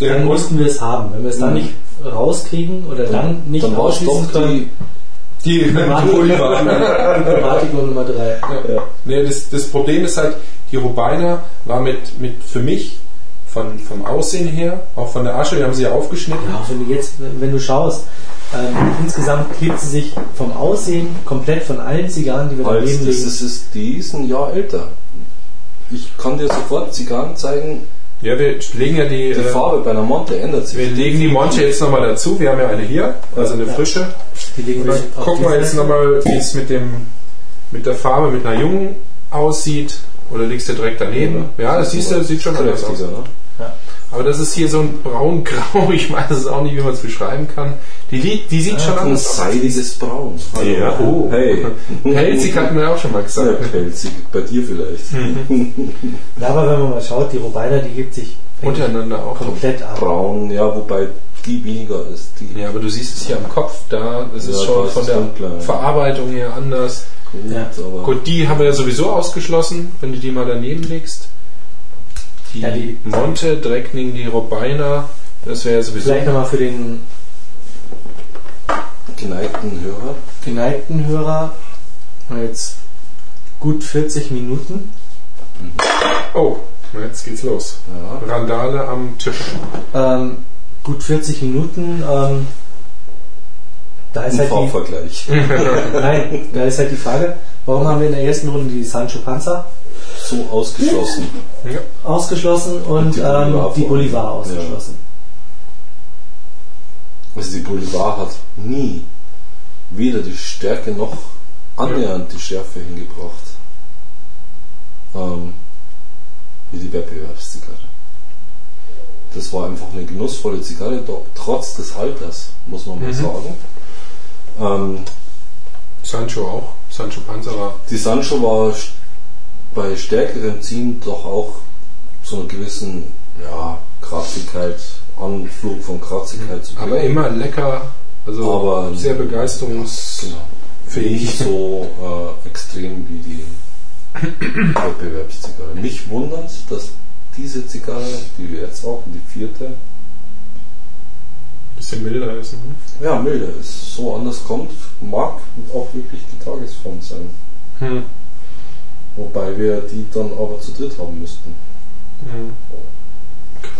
Der dann mussten wir es haben. Wenn wir es dann Mhm. nicht rauskriegen oder dann nicht Dann doch können, die. die Diplomatik Nummer 3. Ja. Nee, das, das Problem ist halt, die Robina war mit, mit für mich von, vom Aussehen her, auch von der Asche, wir haben sie ja aufgeschnitten. Ja, wenn du jetzt, wenn du schaust, ähm, insgesamt hebt sie sich vom Aussehen komplett von allen Zigarren, die wir Halt, daneben das legen. ist, ist, die ist ein Jahr älter. Ich kann dir sofort Zigarren zeigen, Ja, wir legen ja die, die äh, Farbe bei einer Monte ändert sich. wir legen die Monte jetzt nochmal dazu. Wir haben ja eine hier, also eine Ja. frische. Die legen Und wir dann auf gucken wir jetzt nochmal, wie es mit dem mit der Farbe mit einer jungen aussieht. Oder legst du direkt daneben? Ja, das siehst du, sieht schon anders aus. kräftiger, ne? Ja. Aber das ist hier so ein braun-grau, ich weiß es auch nicht, wie man es beschreiben kann. Die, die sieht schon Ein anders aus. seidiges Braun. Hallo. Ja, oh. Hey. Pelzig hatten wir auch schon mal Ja, gesagt. pelzig. Bei dir vielleicht. Ja, aber wenn man mal schaut, die Robina, die hebt sich Untereinander auch. komplett ab. Braun, ja, wobei die weniger ist. Die Ja, aber du siehst es hier am Kopf, da das ist Ja, schon da ist von es der dunkler, ja. Verarbeitung her anders. gut, Ja. aber Gut, die haben wir ja sowieso ausgeschlossen, wenn du die mal daneben legst. Die, Ja, die- Monte, Dreckning, die Robina, das wäre ja sowieso. Vielleicht nochmal für den geneigten Hörer. geneigten Hörer jetzt gut 40 Minuten. Oh, jetzt geht's los. Ja. Randale am Tisch. Ähm, gut 40 Minuten. Ähm, da ist Ein halt die, Farbvergleich. nein, da ist halt die Frage, warum haben wir in der ersten Runde die Sancho Panza So ausgeschlossen. Ja. ausgeschlossen und, die ähm, Bolivar die Bolivar ausgeschlossen? Also die Bolivar hat nie weder die Stärke noch annähernd die Schärfe hingebracht. Ähm, wie die Wettbewerbszigarre. Das war einfach eine genussvolle Zigarre, trotz des Alters, muss man mal Mhm. sagen. Ähm, Sancho auch. Sancho Panzer war. die Sancho war bei stärkerem Ziehen doch auch zu einer gewissen ja, Kratzigkeit, Anflug von Kratzigkeit zu Aber führen. immer lecker, also Aber- sehr begeisterungsfähig. Genau. Nicht so äh, extrem wie die Wettbewerbszigarre. Mich wundert, dass diese Zigarre, die wir jetzt rauchen, die vierte, Bisschen milder ist. Ne? ja, milder ist. So anders kommt, mag auch wirklich die Tagesform sein. Hm. Wobei wir die dann aber zu dritt haben müssten. Hm.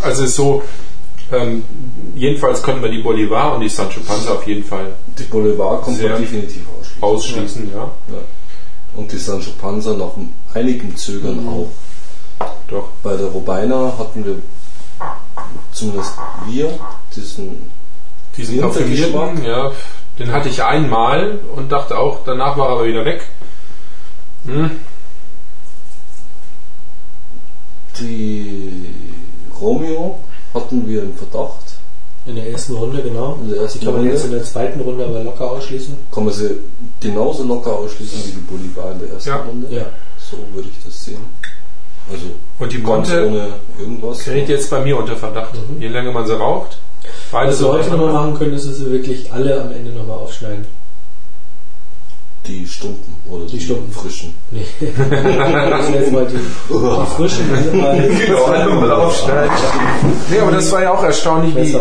Also so, ähm, jedenfalls können wir die Bolivar und die Sancho Panza auf jeden Fall Die Boulevard kommt man definitiv ausschließen. ausschließen, ja. Ja. Und die Sancho Panza nach einigem Zögern Mhm. auch. Doch. Bei der Robina hatten wir zumindest wir diesen Diesen parfümierten, ja, den hatte ich einmal und dachte auch, danach war er aber wieder weg. Hm. Die Romeo hatten wir im Verdacht. In der ersten Runde, genau. In der ersten Die kann man Runde. jetzt in der zweiten Runde aber locker ausschließen. Kann man sie genauso locker ausschließen wie die Bolivar in der ersten Ja. Runde. Ja. So würde ich das sehen. Also Und die ganz Monte ohne irgendwas. gerät jetzt bei mir unter Verdacht. Mhm. Je länger man sie raucht. Was wir so heute nochmal machen können, ist, dass wir wirklich alle am Ende nochmal aufschneiden. Die Stumpen oder Die die, Stumpen. frischen. Nee. jetzt mal die, die frischen Genau, alle mal aufschneiden. Nee, aber das war ja auch erstaunlich, wie,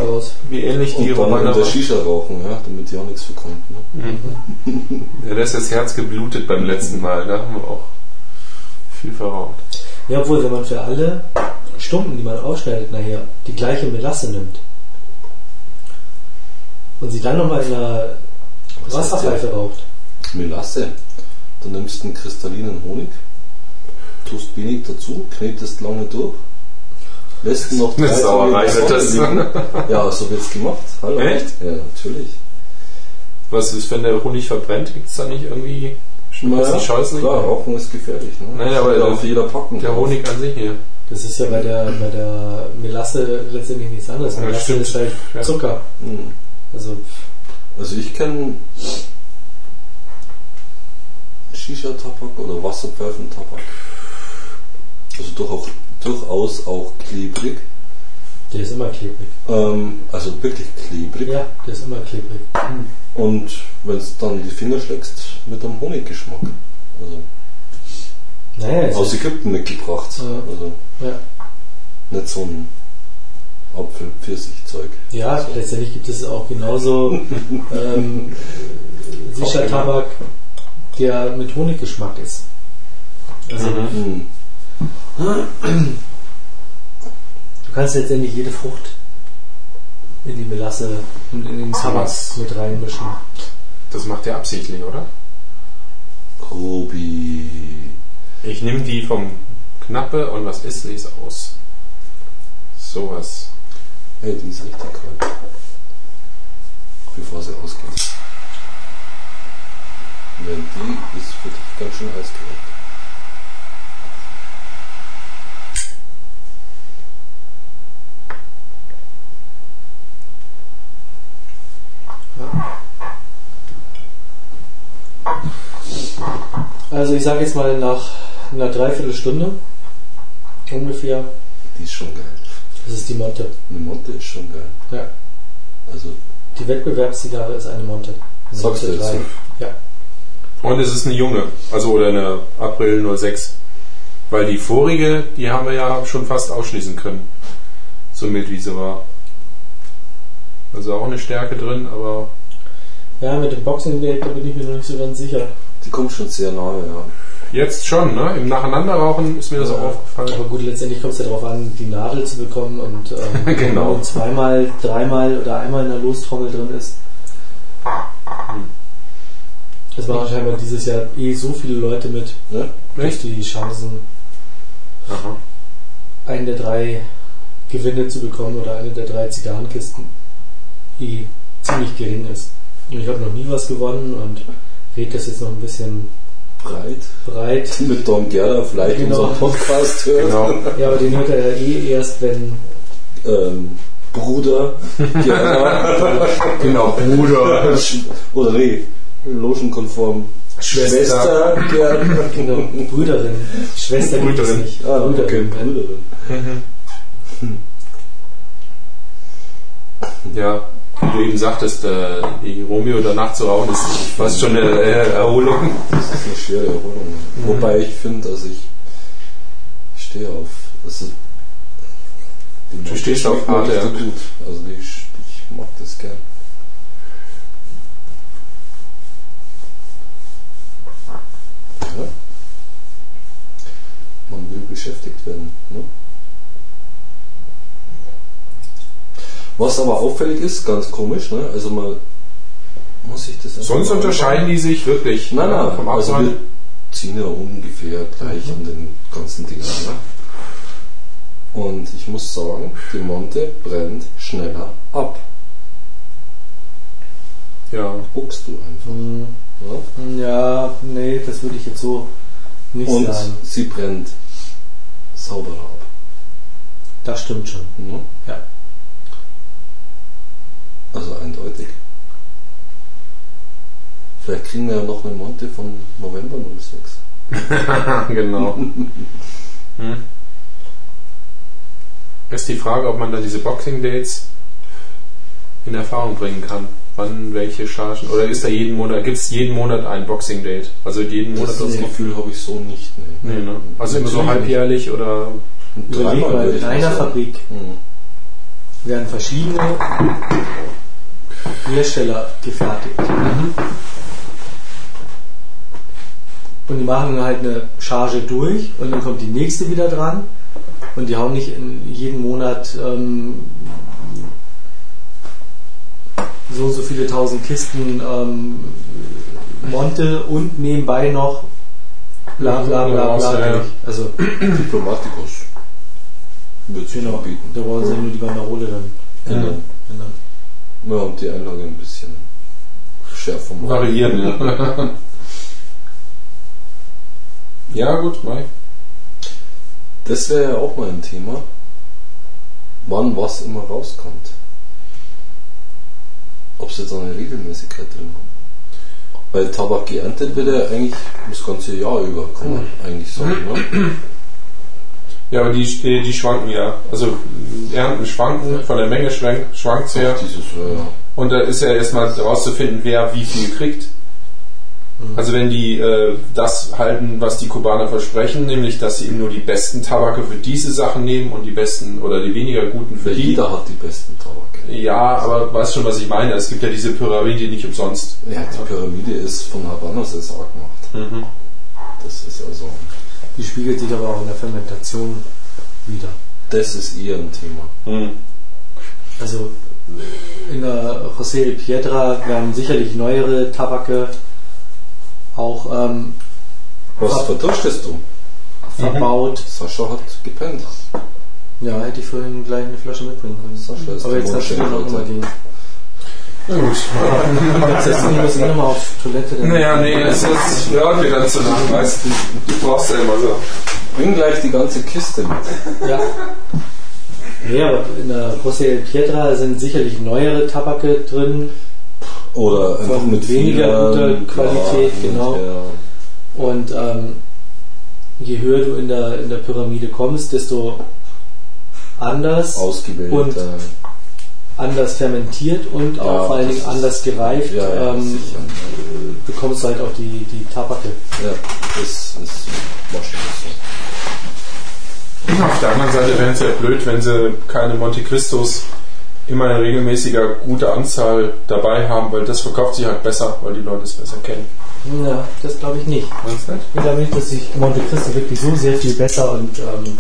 wie ähnlich die Und dann in Romana der. Shisha rauchen, ja, damit ja nichts verkommt. Ne? Ja, da ist das Herz geblutet beim letzten Mal. Da haben wir auch viel verraucht. Ja, obwohl, wenn man für alle Stumpen, die man aufschneidet, nachher die gleiche Melasse nimmt und sie dann nochmal in einer Wasserpfeife raucht, Melasse. Du nimmst einen kristallinen Honig, tust wenig dazu, knetest lange durch, lässt noch Eine drei Sauerei das. liegen. Ja, so wird's gemacht. Hallo. Echt? Ja, natürlich. Was ist, wenn der Honig verbrennt? Gibt es da nicht irgendwie Naja, klar, Rauchen ist gefährlich. Ne? Nein, aber der- auf jeder Packung. Der. Honig an sich hier. das ist ja bei der, bei der Melasse letztendlich nichts anderes. Ja, Melasse stimmt. ist halt Ja. Zucker. Hm. Also Also ich kenne Shisha-Tabak oder Wasserpfeifen-Tabak. Also durchaus, durchaus auch klebrig. der ist immer klebrig. Ähm, also wirklich klebrig. Ja, der ist immer klebrig. Und wenn es dann die Finger schlägst, mit einem Honiggeschmack. Also Naja, aus Ägypten mitgebracht. Ja. Also ja. nicht so ein Apfel-Pfirsich-Zeug. ja, letztendlich gibt es auch genauso ähm, Shisha-Tabak, der mit Honiggeschmack ist. Also Mhm. Hm. Du kannst letztendlich jede Frucht in die Melasse und in den Tabak mit reinmischen. Das macht er absichtlich, oder? Kobi. Ich nehme die vom Knappe und was ist es aus? Sowas. Hey, die ist richtig kalt. Bevor sie ausgeht. Wenn die ist für dich ganz schön heiß geworden. Also ich sage jetzt mal nach einer Dreiviertelstunde ungefähr, Die ist schon geil. das ist die Monte. Eine Monte ist schon geil. Ja. Also, Die Wettbewerbszigarre ist eine Monte. Eine Sagst du Monte jetzt drei. so? Ja. Und es ist eine junge, also oder eine April 06. Weil die vorige, die haben wir ja schon fast ausschließen können. So mild wie sie war. Also auch eine Stärke drin, aber Ja, mit dem Boxing-Gate, da bin ich mir noch nicht so ganz sicher. die kommt schon sehr nahe, ja. jetzt schon, ne? Im Nacheinanderrauchen ist mir das auch Aber aufgefallen. gut, letztendlich kommt es ja darauf an, die Nadel zu bekommen und ähm, Genau. wenn zweimal, dreimal oder einmal in der Lostrommel drin ist. Es machen scheinbar dieses Jahr eh so viele Leute mit, Ne? dass die Chancen, Aha. einen der drei Gewinne zu bekommen oder eine der drei Zigarrenkisten eh ziemlich gering ist. Und ich habe noch nie was gewonnen und rede das jetzt noch ein bisschen Breit. breit. Mit Don Gerda vielleicht Genau. unseren Podcast hört. Genau. Ja, aber den hört er ja eh erst, wenn Ähm, Bruder Gerda. genau, Bruder. Oder nee, logenkonform Schwester Gerd. Genau, Brüderin. Schwester gibt es Brüderin. nicht. Ah, okay, Brüderin. Brüderin. Ja, wie du eben sagtest, äh, die Romeo danach zu rauchen, ist fast schon eine äh, Erholung. Das ist eine schwere Erholung. Wobei ich finde, also ich stehe auf. Also, Du stehst auf richtig ja. gut. Also die, ich mag das gern. Ja. Man will beschäftigt werden. Ne? Was aber auffällig ist, ganz komisch, ne? also man muss sich das Sonst mal unterscheiden die sich wirklich Nein, nein, vom also wir ziehen ja ungefähr gleich an den ganzen Dingern. Ne? Und ich muss sagen, die Monte brennt schneller ab. Ja. Guckst du einfach. Hm, Ja? Ja, nee, das würde ich jetzt so nicht Und sagen. sie brennt sauberer ab. Das stimmt schon. Ne? Ja. Also eindeutig. Vielleicht kriegen wir ja noch eine Monte von November 06. genau. Hm. Ist die Frage, ob man da diese Boxing Dates in Erfahrung bringen kann. Wann welche Chargen? Oder ist da jeden Monat, gibt es jeden Monat ein Boxing Date? Also jeden Monat Das, das? Gefühl habe ich so nicht. Nee. Nee, ne? Also immer so halbjährlich oder. nicht. Überleg Dreimal in einer. Fabrik Mhm. werden verschiedene Hersteller gefertigt. Und die machen halt eine Charge durch und dann kommt die nächste wieder dran. Und die hauen nicht in jeden Monat ähm, so und so viele tausend Kisten ähm, Monte und nebenbei noch bla bla bla bla. Ja, ja. durch. Also Diplomaticus wird sich genau, anbieten. da wollen sie nur die Banderole dann Ändern. ändern. Ja, und die Einlage ein bisschen schärfer machen. Variieren, ja. ja, gut, Mai. Das wäre ja auch mal ein Thema, wann was immer rauskommt. Ob sie jetzt eine Regelmäßigkeit drin haben. Weil Tabak geerntet wird ja eigentlich das ganze Jahr über, kann man eigentlich sagen. Ne? Ja, aber die, die, die schwanken ja. Also Ernten schwanken, von der Menge schwankt es. Auch Dieses, äh, Und da ist ja erstmal herauszufinden, wer wie viel kriegt. Also wenn die äh, das halten, was die Kubaner versprechen, nämlich dass sie eben nur die besten Tabake für diese Sachen nehmen und die besten oder die weniger guten für die. jeder hat die besten Tabak. Ja, aber weißt schon, was ich meine. Es gibt ja diese Pyramide nicht umsonst. Ja, die Pyramide ist von Habanos SA gemacht. Mhm. Das ist also, Die spiegelt sich aber auch in der Fermentation wieder. das ist eher ein Thema. Mhm. Also in der José de Piedra werden sicherlich neuere Tabake auch ähm, Was vertuschtest du? verbaut. Sascha hat gepennt. Ja, hätte ich vorhin gleich eine Flasche mitbringen können. Sascha ist Aber jetzt hast du noch mal die. Na gut. Muss ich nochmal auf Toilette. Naja, nee, es ist ja mir dann zu lang, weißt du. Du brauchst ja immer so. Bring gleich die ganze Kiste mit. Ja. Ja, aber in der José de Piedra sind sicherlich neuere Tabake drin. Oder einfach Von mit weniger guter Qualität, ja, genau. Ja. Und ähm, je höher du in der, in der Pyramide kommst, desto anders, Ausgewählt. Und- äh, anders fermentiert und Ja, auch vor allen Dingen anders gereift ja, ja, ähm, bekommst du halt auch die, die Tabake. Ja, das ist wahrscheinlich so. Auf der anderen Seite wäre es ja blöd, wenn sie keine Monte Cristos immer in regelmäßiger guter Anzahl dabei haben, weil das verkauft sich halt besser, weil die Leute es besser kennen. Ja, das glaube ich nicht. Meinst du nicht? Ich glaube nicht, dass sich Monte Cristo wirklich so sehr viel besser und ähm,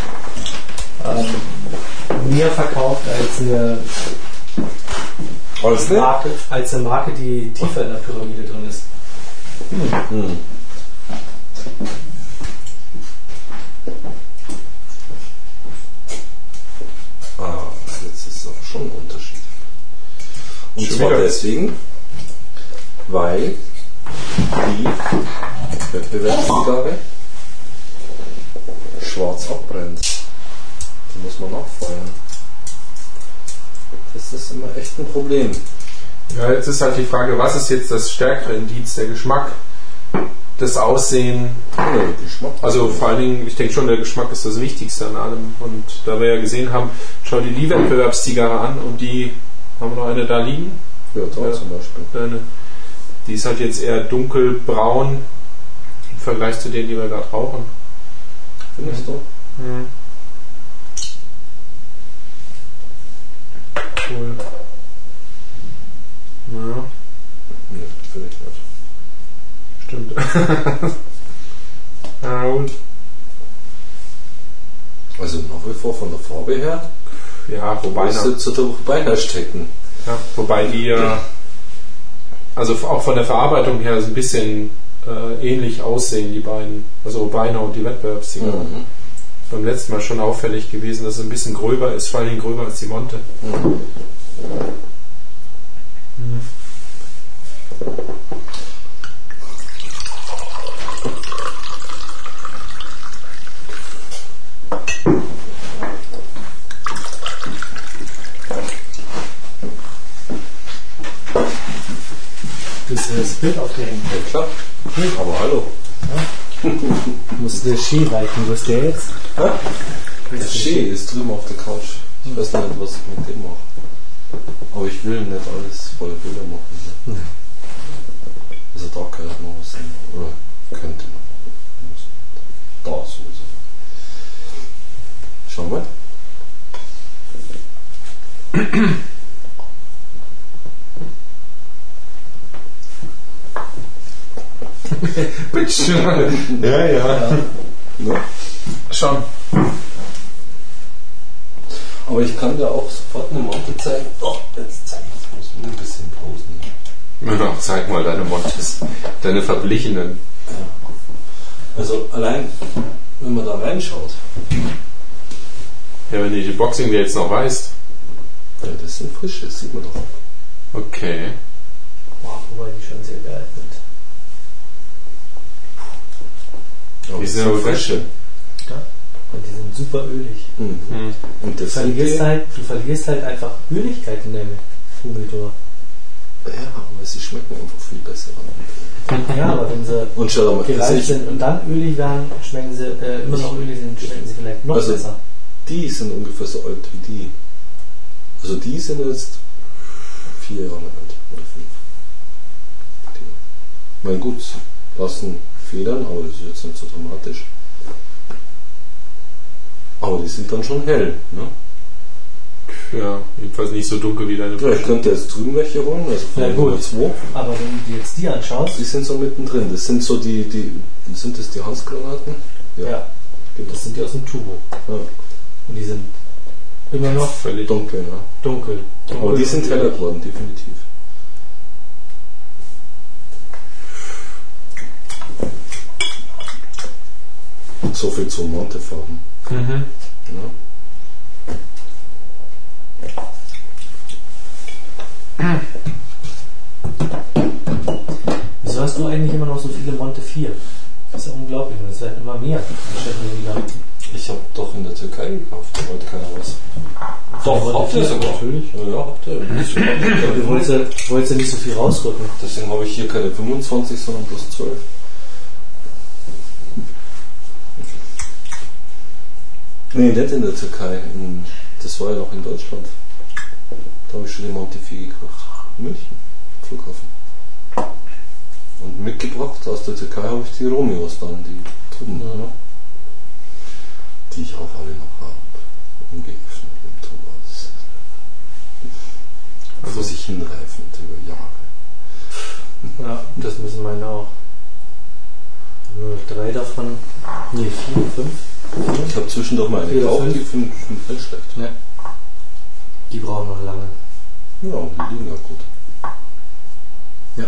ähm, mehr verkauft als eine Alles Marke, als eine Marke, die tiefer in der Pyramide drin ist. Hm. Ah, jetzt ist aber schon ein Unterschied. Und Schon zwar wieder. deswegen, weil die Wettbewerbszigarre schwarz abbrennt. Die muss man nachfeuern. Das ist immer echt ein Problem. Ja, jetzt ist halt die Frage, was ist jetzt das stärkere Indiz, der Geschmack, das Aussehen, also vor allen Dingen, ich denke schon, der Geschmack ist das Wichtigste an allem. Und da wir ja gesehen haben, schau dir die Wettbewerbszigarre an und die, haben wir noch eine da liegen? Ja, da Ja. zum Beispiel. Eine, die ist halt jetzt eher dunkelbraun im Vergleich zu denen, die wir gerade rauchen. Findest du? Cool. Ja, Nee, finde ich nicht. stimmt. ja, gut. Also nach wie vor von der Farbe her, Ja, wobei, ist jetzt da doch beinahe stecken. ja, wobei die ja, also auch von der Verarbeitung her so ein bisschen äh, ähnlich aussehen, die beiden. Also Urbana und die Wettbewerbszigarre. Mhm. Beim letzten Mal schon auffällig gewesen, dass es ein bisschen gröber ist, vor allem gröber als die Monte. Mhm. Das das Bild aufgehängt. Ja klar. Aber hallo. Muss der Ski reichen. Wo ist der jetzt? Der Schee ist drüben auf der Couch. Ich weiß nicht, was ich mit dem mache. Aber ich will nicht alles voller Bilder machen. Also da könnte noch was sein. Oder könnte sein. Da sowieso. Schau mal. Bitte. Ja, ja. Ne? Schon. Aber ich kann dir auch sofort eine Monte zeigen. Oh, jetzt zeige ich. Ich muss mir ein bisschen posen. Ja, zeig mal deine Montes. Deine verblichenen. Also allein, wenn man da reinschaut, Ja, wenn du die Boxing dir jetzt noch weißt. ja, das sind frische, das sieht man doch. Okay. Wow, wobei die schon sehr geil Aber Die sind aber frische. Ja. Und die sind super ölig. Mhm. Hm. Und Du das die, verlierst, ja, halt, du verlierst halt einfach Öligkeit in deinem Humidor. aber sie schmecken einfach viel besser. Ja, aber wenn sie Und schau mal, gereift ich, sind und dann ölig werden, schmecken sie äh, immer noch ölig sind, schmecken sie vielleicht noch Also- besser. die sind ungefähr so alt wie die. Also die sind jetzt vier Jahre alt oder fünf. Die. Mein gut, lassen Federn, aber das ist jetzt nicht so dramatisch. Aber die sind dann schon hell. Ne? Ja, jedenfalls nicht so dunkel wie deine Ja, ich könnte jetzt drüben welche holen, also von Ja, 2. Aber wenn du dir jetzt die anschaust, Die sind so mittendrin. Das sind so die, die sind das die Hansgranaten? ja, genau. das sind die aus dem Tubo. Ja, Und die sind immer noch Völlig. dunkel, ja. dunkel. dunkel Aber die sind heller geworden, definitiv. So viel zu Montefarben. Mhm. Ja. Wieso hast du eigentlich immer noch so viele Monte 4? Das ist ja unglaublich. Es werden immer mehr. Ich habe doch in der Türkei gekauft, da wollte keiner was. Doch, habt ihr sogar. Natürlich. Ja, ja, habt ihr. Du wolltest, wolltest ja nicht so viel rausrücken. Deswegen habe ich hier keine 25, sondern bloß 12. Nee, nicht in der Türkei. In, das war ja noch in Deutschland. Da habe ich schon die Montefiore gekauft. München, Flughafen. Und mitgebracht aus der Türkei habe ich die Romeos dann, die drüben. Ja. Ne? Die ich auch alle noch habe. Ungeöffnet im Thomas. Also- Vor sich hinreifend über Jahre. Ja, das müssen meine auch. Nur drei davon. Nee, vier, fünf. Ich habe zwischendurch mal eine gekauft, die fünf? ich nicht schlecht. Ja. Die brauchen noch lange. Ja, die liegen ja gut. Ja.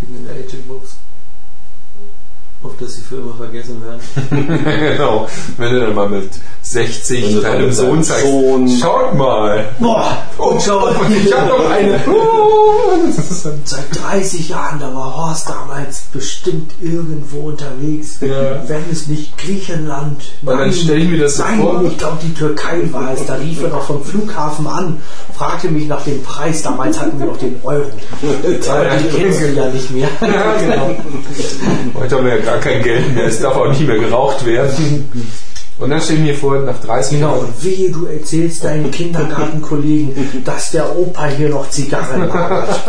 Liegen in der Aging-Box. Auf dass sie für immer vergessen werden. genau. Wenn du dann mal mit 60 Wenn du deinem Sohn zeigst. Sohn- Schaut mal. Boah, und schau mal, Ich hab noch eine. Seit 30 Jahren, da war Horst damals bestimmt irgendwo unterwegs. Ja. Wenn es nicht Griechenland. Und dann stell ich mir das so nein, vor. ich glaube die Türkei war es. Da rief er noch vom Flughafen an, fragte mich nach dem Preis. Damals hatten wir noch den Euro. Aber die kennst du ja nicht mehr. Ja, genau. Heute haben wir ja gar kein Geld mehr. Es darf auch nicht mehr geraucht werden. Und dann stell ich mir vor, nach 30 Genau, Jahren. und wehe, du erzählst deinen Kindergartenkollegen, dass der Opa hier noch Zigarren lagert.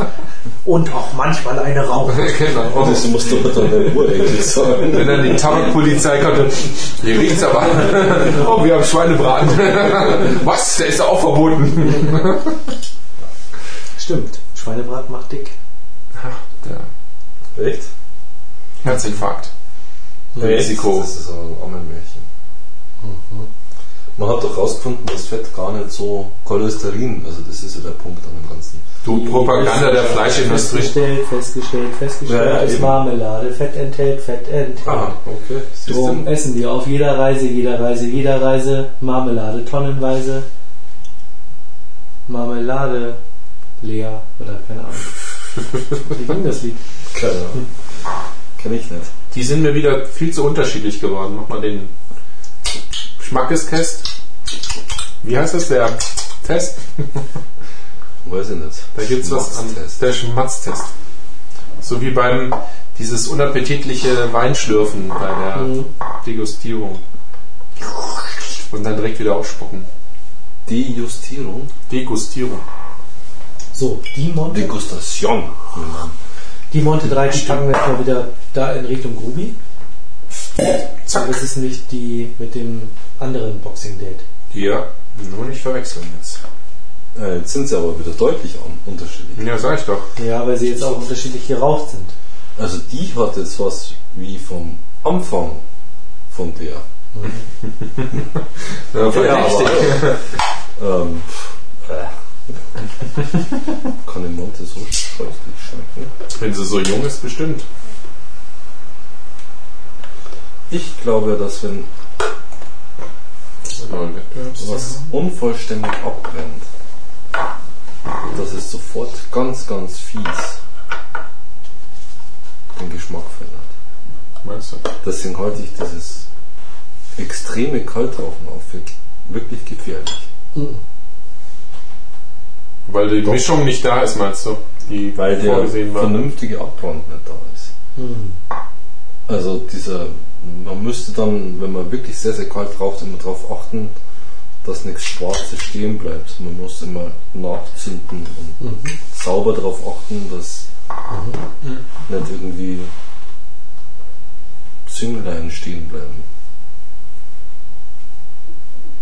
Und auch manchmal eine raucht. Genau. Das musst du aber dann deinem Urenkel sagen. Wenn dann die Tabakpolizei kommt, und, hier riecht's aber. Oh, wir haben Schweinebraten. Was? Der ist ja auch verboten. Stimmt, Schweinebrat macht dick. Der Echt? Herzinfarkt. Risiko. Das ist aber ein Ammenmärchen. Man hat doch rausgefunden, dass Fett gar nicht so Cholesterin, also das ist ja der Punkt an dem Ganzen. Du Propaganda der Fleischindustrie. Festgestellt, festgestellt, festgestellt, Ja, ja, ist eben. Marmelade. Fett enthält, Fett enthält. Ah, okay. Drum essen wir auf jeder Reise, jeder Reise, jeder Reise Marmelade tonnenweise. Marmelade leer oder keine Ahnung. Wie ging das Lied? Keine Ahnung. Kenn ich nicht. Die sind mir wieder viel zu unterschiedlich geworden. Mach mal den Schmackestest. Wie heißt das? Der Test? Weiß ich nicht. Da gibt's was an. Der Schmatztest. So wie beim dieses unappetitliche Weinschlürfen bei der Mhm. Degustierung. Und dann direkt wieder ausspucken. Dejustierung. Degustierung. So, die Monte, Degustation. die Monte 3, die packen wir jetzt mal wieder da in Richtung Grubi. Zack. Das ist nicht die mit dem anderen Boxing Date. Ja, nur nicht verwechseln jetzt. Äh, jetzt sind sie aber wieder deutlich unterschiedlich. Ja, sag ich doch. Ja, weil sie jetzt auch unterschiedlich geraucht sind. Also die hat jetzt was wie vom Anfang von der. Ja, verdächtig. aber, ähm, pff, äh. Kann im Monte so scheußlich schmecken. Wenn sie so jung ist, bestimmt. Ich glaube, dass wenn was unvollständig abbrennt, dass es sofort ganz, ganz fies den Geschmack verändert. Meinst du? Deswegen halte ich dieses extreme Kaltrauchen auch für wirklich gefährlich. Weil die Mischung nicht da ist, meinst du? Die Weil der vorgesehen war. vernünftige Abbrand nicht da ist. Also dieser, man müsste dann, wenn man wirklich sehr, sehr kalt raucht, immer darauf achten, dass nichts Schwarzes stehen bleibt. Man muss immer nachzünden und sauber darauf achten, dass nicht irgendwie Zünglein stehen bleiben.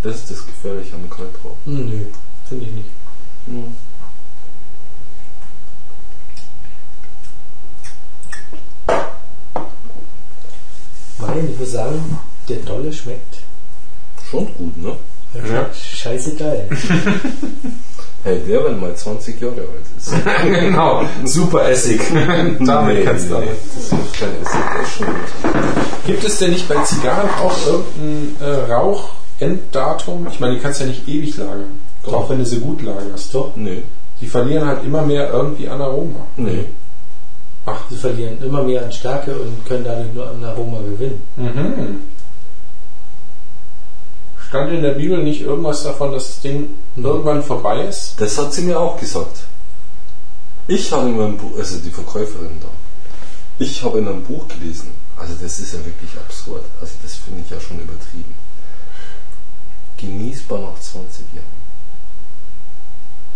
Das ist das Gefährliche am Kaltrauchen. Hm, Nö, finde ich nicht. Mhm. Nein, ich würde sagen, der Dolle schmeckt Schon gut, ne? Ja. scheiße geil. Hey, der, wenn mal 20 Jahre alt ist. genau, super Essig. Damit kannst du nee. Das ist kein Essig, das ist schon gut. Gibt es denn nicht bei Zigarren auch irgendein äh, Rauchenddatum? Ich meine, die kannst du ja nicht ewig lagern. Doch. Auch wenn du sie gut lagerst. Doch, Nee, Die verlieren halt immer mehr irgendwie an Aroma. nee. Sie verlieren immer mehr an Stärke und können dadurch nur an Aroma gewinnen. Mhm. Stand in der Bibel nicht irgendwas davon, dass das Ding irgendwann vorbei ist? Das hat sie mir auch gesagt. Ich habe in meinem Buch, also die Verkäuferin da, ich habe in einem Buch gelesen, also das ist ja wirklich absurd, also das finde ich ja schon übertrieben. Genießbar nach 20 Jahren.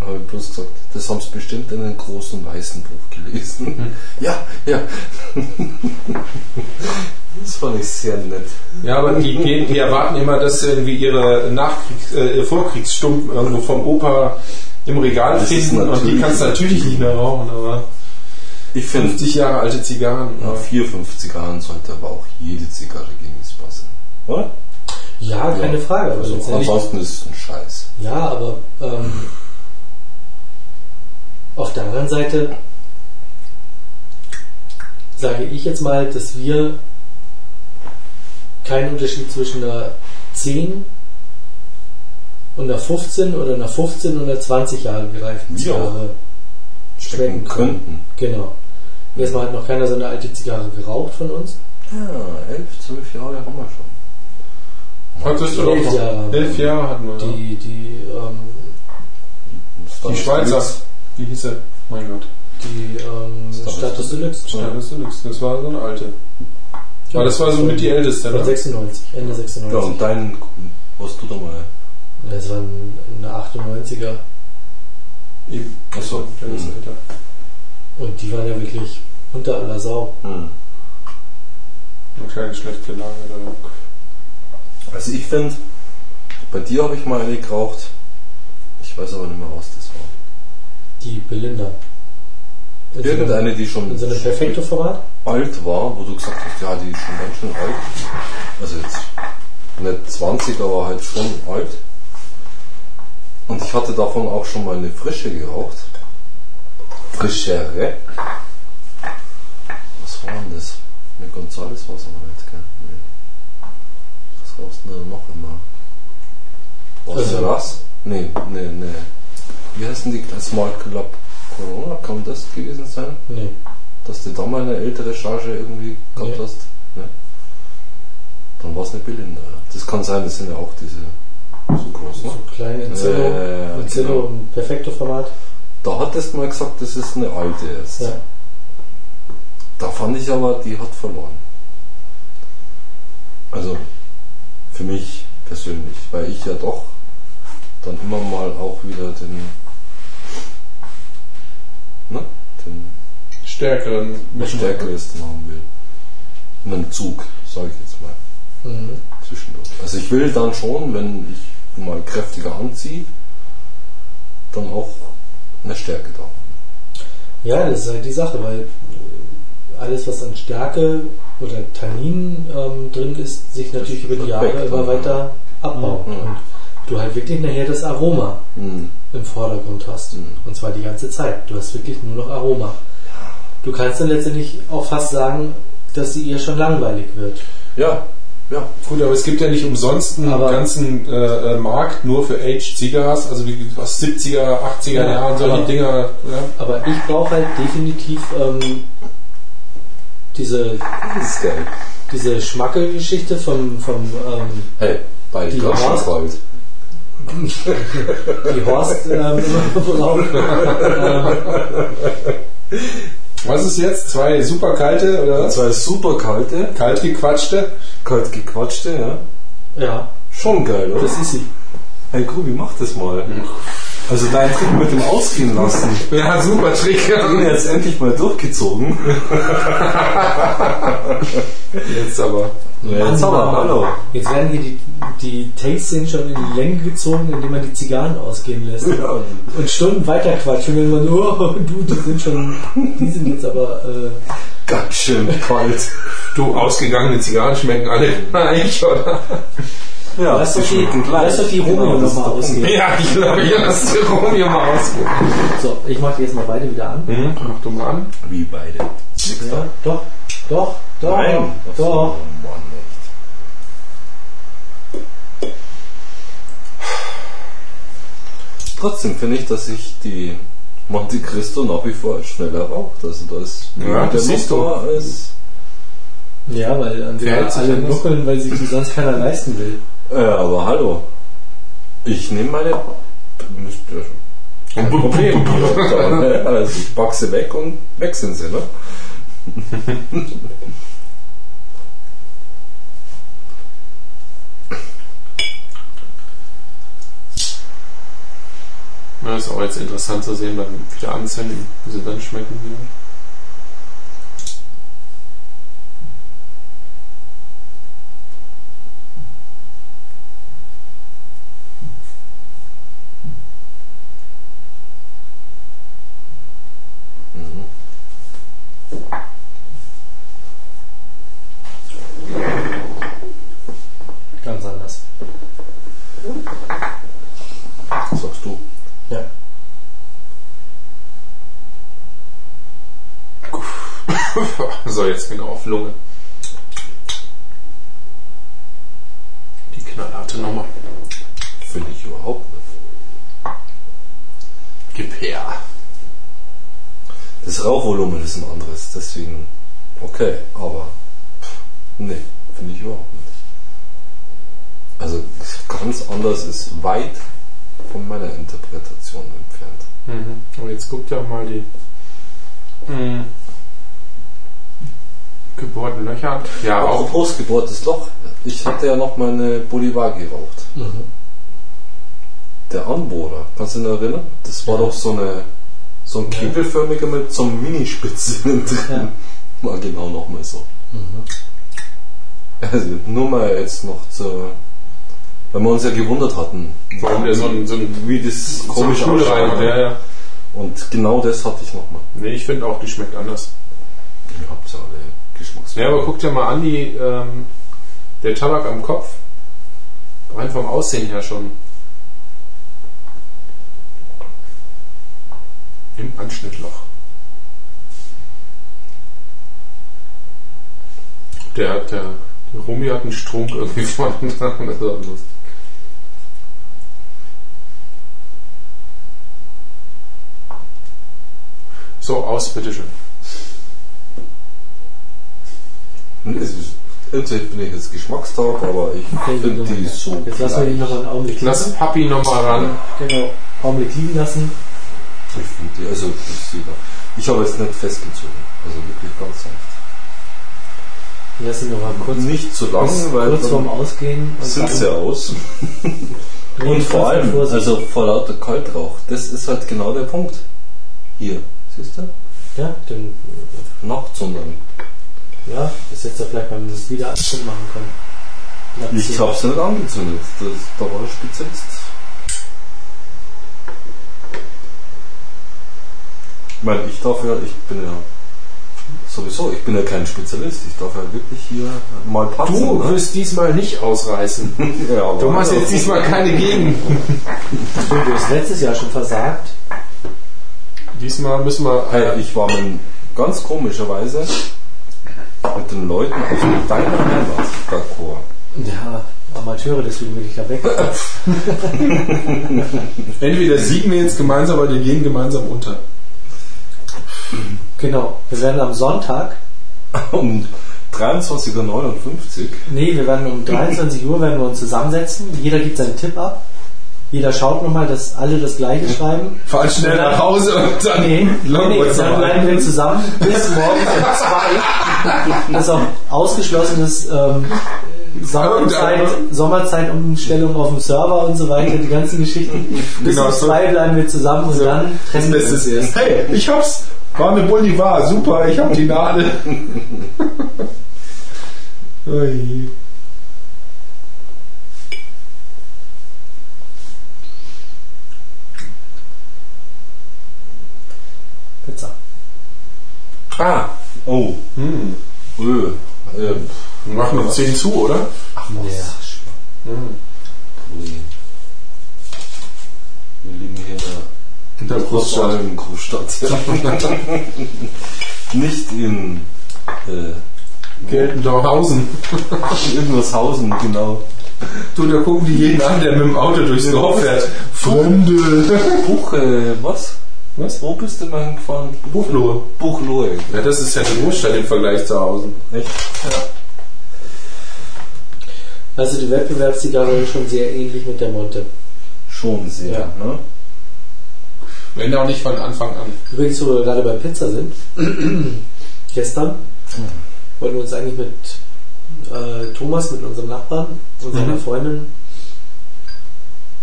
Habe ich bloß gesagt, das haben sie bestimmt in einem großen weißen Buch gelesen. Ja, ja. das fand ich sehr nett. Ja, aber die, gehen, die erwarten immer, dass sie irgendwie ihre Nachkriegs-, äh, Vorkriegsstumpen irgendwo vom Opa im Regal Das finden und die kannst du natürlich nicht mehr rauchen, aber Ich finde, 50 Jahre alte Zigarren. nach 54 Jahren sollte aber auch jede Zigarre genießbar sein. Oder? Ja, keine Frage. Aber Also, ansonsten ist es ein Scheiß. ja, aber ähm, auf der anderen Seite sage ich jetzt mal, dass wir keinen Unterschied zwischen einer 10 und nach 15 oder nach 15 oder 20 Jahre gereiften Ja. Zigarre schmecken können. könnten. Genau. Erstmal hat noch keiner so eine alte Zigarre geraucht von uns. Ja, elf, zwölf Jahre haben wir schon. Hattest du doch Elf noch. Jahre. Elf Jahre hatten wir. Die, die, ähm, Die Schweizer. Wie hieß er? Mein Gott. die ähm, Status Deluxe. Status Deluxe. Das war so eine alte. Aber das war so mit die älteste, ne? 96, Ende Ja, 96. und dein, was du da mal? Das war eine 98er. Eben. Ach so. Der ist Mhm. älter. Und die waren ja wirklich unter aller Sau. Hm. Eine kleine schlechte Lage. Da. Also ich finde, bei dir habe ich mal eine geraucht. Ich weiß aber nicht mehr, was das war. Die Belinda. In Irgendeine, die schon In so einem Perfekto-Format? alt war, wo du gesagt hast, ja, die ist schon ganz schön alt. Also jetzt nicht 20, aber halt schon alt. Und ich hatte davon auch schon mal eine frische geraucht. Frischere. Was war denn das? Mit Gonzales war es aber nicht, gell? Nee. Was rauchst du denn noch immer? Was Also- ist das? Nee, nee, nee. Wie heißen die? Small Club Corona? Kann das gewesen sein? Nee. Dass du da mal eine ältere Charge irgendwie gehabt Nee. hast. Ne? Dann war es eine Belinda. Das kann sein, das sind ja auch diese so groß. Ne? So kleine Enzello, ja, Enzello genau. im Perfekto-Format. Da hattest du mal gesagt, das ist eine alte jetzt. Ja. Da fand ich aber, die hat verloren. Also für mich persönlich, weil ich ja doch dann immer mal auch wieder den, ne, den Stärkeren. stärkeres haben will. In einem Zug, sage ich jetzt mal. Mhm. zwischendurch. Also ich will dann schon, wenn ich mal kräftiger anziehe, dann auch eine Stärke da haben. Ja, das ist halt die Sache, weil äh, alles, was an Stärke oder Tannin ähm, drin ist, sich natürlich über die Jahre immer dann, weiter abbaut. Mhm. Du halt wirklich nachher das Aroma Mhm. im Vordergrund hast. Mhm. Und zwar die ganze Zeit. Du hast wirklich nur noch Aroma. Du kannst dann letztendlich auch fast sagen, dass sie ihr schon langweilig wird. Ja, ja. Gut, aber es gibt ja nicht umsonst einen Aber- ganzen äh, äh, Markt nur für Aged Cigars, also wie aus 70er, 80er Ja, Jahren solche aber- Dinger. Ja. Aber ich brauche halt definitiv ähm, diese, diese Schmacke-Geschichte vom, vom ähm, Hey, beide Die kalt. Die Horst ähm, braucht. ähm, Was ist jetzt? Zwei super kalte oder was? Zwei super kalte, Kalt gequatschte? kalt gequatschte, ja. ja, Schon geil, oder? das ist sie. hey Grubi, mach das mal. Also dein Trick mit dem Ausgehen lassen, Ja, super Trick. den jetzt endlich mal durchgezogen. Jetzt aber. Ja, jetzt hallo. Jetzt werden hier die, die Tastes schon in die Länge gezogen, indem man die Zigarren ausgehen lässt. Ja. Und Stunden weiter quatschen, wenn man, oh, du, die sind schon, die sind jetzt aber, äh, Ganz schön kalt. Du, ausgegangene Zigarren schmecken alle gleich, oder? Ja, lass doch die, lass doch die Genau, Romeo ist nochmal ausgehen. Ja, ich glaube, ich lasse die Romeo mal ausgehen. So, ich mach die jetzt mal beide wieder an. Mhm, mach du mal an. Wie beide. Ja, doch, doch, doch, Nein. So, doch. Trotzdem finde ich, dass ich die Monte Cristo nach wie vor schneller raucht. Also da ist Ja, der. Motor als Ja, weil an der sich alle nuckeln, weil sich die sonst keiner leisten will. Ja, aber hallo. Ich nehme meine. Kein Problem. also ich pack sie weg und weg sind sie, ne? Ja, ist auch jetzt interessant zu sehen beim wieder anzünden, wie sie dann schmecken wieder. Ganz anders. Sagst du. Ja. So, jetzt genau auf Lunge. Die knallharte Nummer. Finde ich überhaupt nicht. Gib her. Das Rauchvolumen ist ein anderes, deswegen okay, aber nee, finde ich überhaupt nicht. Also ganz anders ist weit von meiner Interpretation entfernt. Mhm. Und jetzt guckt ja mal die mhm. Gebohrten Löcher an. Ja, auch. Apropos gebohrtes Loch. Ich hatte ja noch mal eine Bolivar geraucht. Mhm. Der Anbohrer, kannst du dich noch erinnern? Das war Ja. doch so eine so ein Ja. kegelförmiger mit so einem Minispitze innen drin. Ja. War genau nochmal so. Also nur mal jetzt noch zur. Weil wir uns ja gewundert hatten, Warum der so ein, so ein wie das komisch komisch so rein. Ja, ja. Und genau das hatte ich nochmal. Nee, ich finde auch, die schmeckt anders. Ihr habt ja alle Geschmacksverstärker. Ja, aber guck dir mal an, die, ähm, der Tabak am Kopf. Rein vom Aussehen her schon. Im Anschnittloch. Der, der, der Rumi hat einen Strunk irgendwie vorne dran. Das auch lustig. So, aus, bitteschön. Nee, es ist- Entweder bin ich jetzt Geschmackstag, aber ich Okay, finde die so. Jetzt lassen wir ihn noch einen Augenblick Lass liegen. Papi nochmal ran. Genau. Augenblick liegen lassen. Ich finde die, also ich, sehe ich habe jetzt nicht festgezogen. Also wirklich ganz sanft. Lass ihn noch mal kurz, Nicht zu lang, weil kurz vorm Ausgehen. sind sie aus. Und vor allem, Vorsicht. also vor lauter Kaltrauch, das ist halt genau der Punkt. Hier, siehst du? Ja, dann, Nachts, sondern ja, das jetzt ja vielleicht beim wieder Anzünden machen können. ich habe sie nicht angezündet. Das, da war der Spezialist. Ich meine, ich darf ja, ich bin ja sowieso, ich bin ja kein Spezialist. Ich darf ja wirklich hier mal patzen. Du ne? wirst diesmal nicht ausreißen. ja, Du machst jetzt diesmal keine Gegen. Du hast letztes Jahr schon versagt. Diesmal müssen wir. Hey, ich war mit, ganz komischerweise mit den Leuten aus dem Heimat. Ja, Amateure, deswegen will ich ja weg. Entweder siegen wir jetzt gemeinsam oder wir gehen gemeinsam unter. Genau, wir werden am Sonntag um 23.59 Uhr. Nee, wir werden um 23 Uhr werden wir uns zusammensetzen. Jeder gibt seinen Tipp ab. Jeder schaut nochmal, dass alle das gleiche schreiben. Fahr schnell nach Hause und dann nee, nee, nee, dann bleiben wir zusammen bis morgen um 2 also, das ist auch ausgeschlossen ist, ähm, Sommerzeit, äh, Sommerzeitumstellung auf dem Server und so weiter, die ganzen Geschichten. Bis genau, um zwei bleiben wir zusammen und so. dann trennen wir uns. Erst. Hey, ich hab's! War eine Bolivar, super, ich hab die Nadel. Pizza. Ah oh, Hm. öh. Äh, Wir machen um 10 zu, oder? ach, was? Ja. Hm. Wir liegen hier in der In der Großstadt. Nicht in äh, Geltendorfhausen. Irgendwashausen, genau. Du, da gucken die jeden an, der mit dem Auto durchs Dorf fährt. Fremde. Buch, äh, was? Was? Wo bist du mal hingefahren? Buchlohe. Buchlohe. Ja, das ist ja eine Großstadt im Vergleich zu Hausen. Echt? Also die Wettbewerbszigarre ist schon sehr ähnlich mit der Monte. Schon sehr, Ja. ne? Wenn auch nicht von Anfang an. Übrigens, wo wir gerade bei Pizza sind, gestern wollten wir uns eigentlich mit äh, Thomas, mit unserem Nachbarn und seiner Mhm. Freundin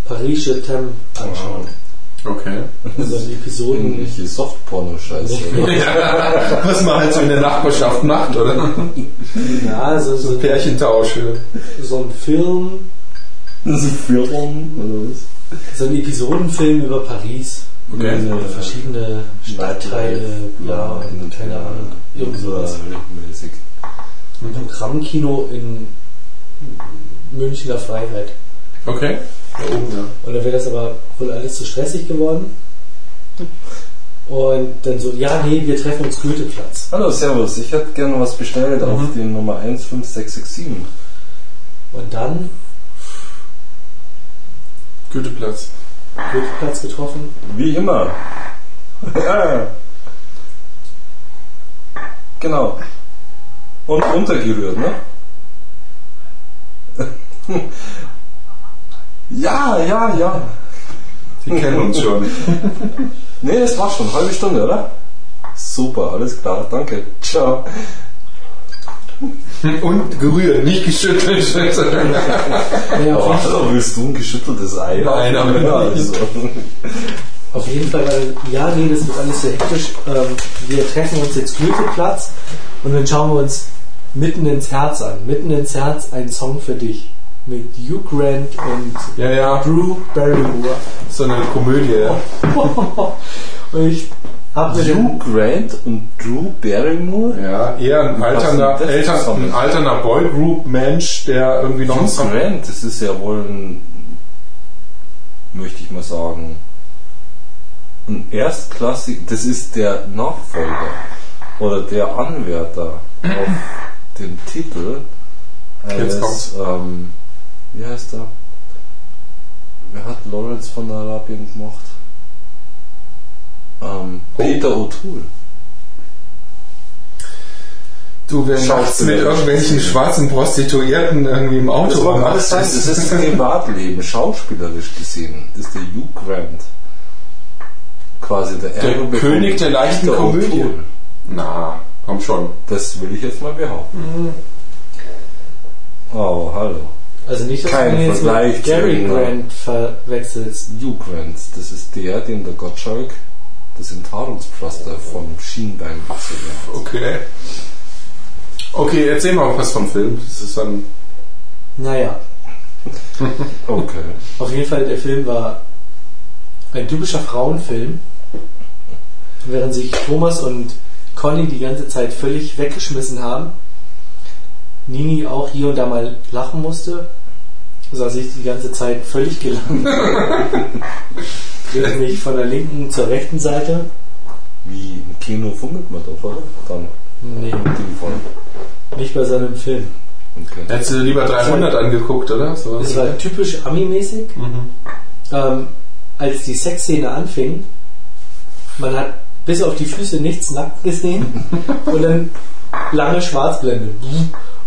Paris Je Thème anschauen. Okay. Also die Episoden. Irgendwelche Softporno-Scheiße. Was man halt so in der Nachbarschaft macht, oder? Ja, also so, Pärchentausch. so ein Film, Das ist Führung, oder was? so ein Episodenfilm über Paris. Okay. Ja. Über verschiedene Stadtteile, bla, und keine Ahnung, irgend sowas. Mäßig. Programmkino in Münchner Freiheit. Okay. Da oben, ja. Und dann wäre das aber wohl alles zu stressig geworden. Und dann so, ja, nee, wir treffen uns Goetheplatz. Hallo, Servus. Ich hätte gerne was bestellt auf Mhm. die Nummer 15667. Und dann Goetheplatz. Goetheplatz getroffen. Wie immer. Ja. Genau. Und runtergerührt, ne? ja, ja, ja. Die kennen uns schon. Nee, das war schon. Halbe Stunde, oder? Super, alles klar. Danke. Ciao. Und gerührt, nicht geschüttelt. Ja, auf, Oh, jeden, hallo, willst du ein geschütteltes Ei? Nein, aber ja, also. auf jeden Fall, weil, ja, nee, das wird alles so hektisch. Ähm, wir treffen uns jetzt Goetheplatz und dann schauen wir uns mitten ins Herz an. Mitten ins Herz ein Song für dich. Mit Hugh Grant und ja, ja, Drew Barrymore. so eine Komödie. Ja. und ich hab mir Hugh Grant und Drew Barrymore? Ja, eher ein alterner, Eltern, ein alterner Boygroup-Mensch, der irgendwie noch Hugh. Grant, das ist ja wohl ein, möchte ich mal sagen, ein erstklassig, das ist der Nachfolger oder der Anwärter auf den Titel eines, ähm, wie heißt er? Wer hat Lawrence von Arabien gemacht? Ähm, Peter O'Toole. Du, wer nachts mit irgendwelchen schwarzen Prostituierten irgendwie im Auto Das mag alles sein, das ist Privatleben. Schauspielerisch gesehen ist der Hugh Grant quasi der, Der Erbe König der leichten Peter Komödie. O'Toole. Na, komm schon. Das will ich jetzt mal behaupten. Mhm. Oh, hallo. Also nicht, dass Kein du jetzt Vergleich mit Gary ne? Grant verwechselst. Hugh Grant, das ist der, dem der Gottschalk das Enthaarungspflaster vom Schienbein gezogen hat. Okay. Okay, erzähl mal was vom Film. Das ist dann. Naja, Okay. auf jeden Fall, der Film war ein typischer Frauenfilm, während sich Thomas und Conny die ganze Zeit völlig weggeschmissen haben. Nini auch hier und da mal lachen musste, saß ich die ganze Zeit völlig gelangweilt. Drehte mich von der linken zur rechten Seite. Wie im Kino fummelt man doch, oder? Dann Nee, im Telefon. nicht bei seinem Film. Okay. Hättest du dir lieber 300 angeguckt, oder? So. Es war typisch Ami-mäßig. Ähm, als die Sexszene anfing, man hat bis auf die Füße nichts nackt gesehen und dann lange Schwarzblende.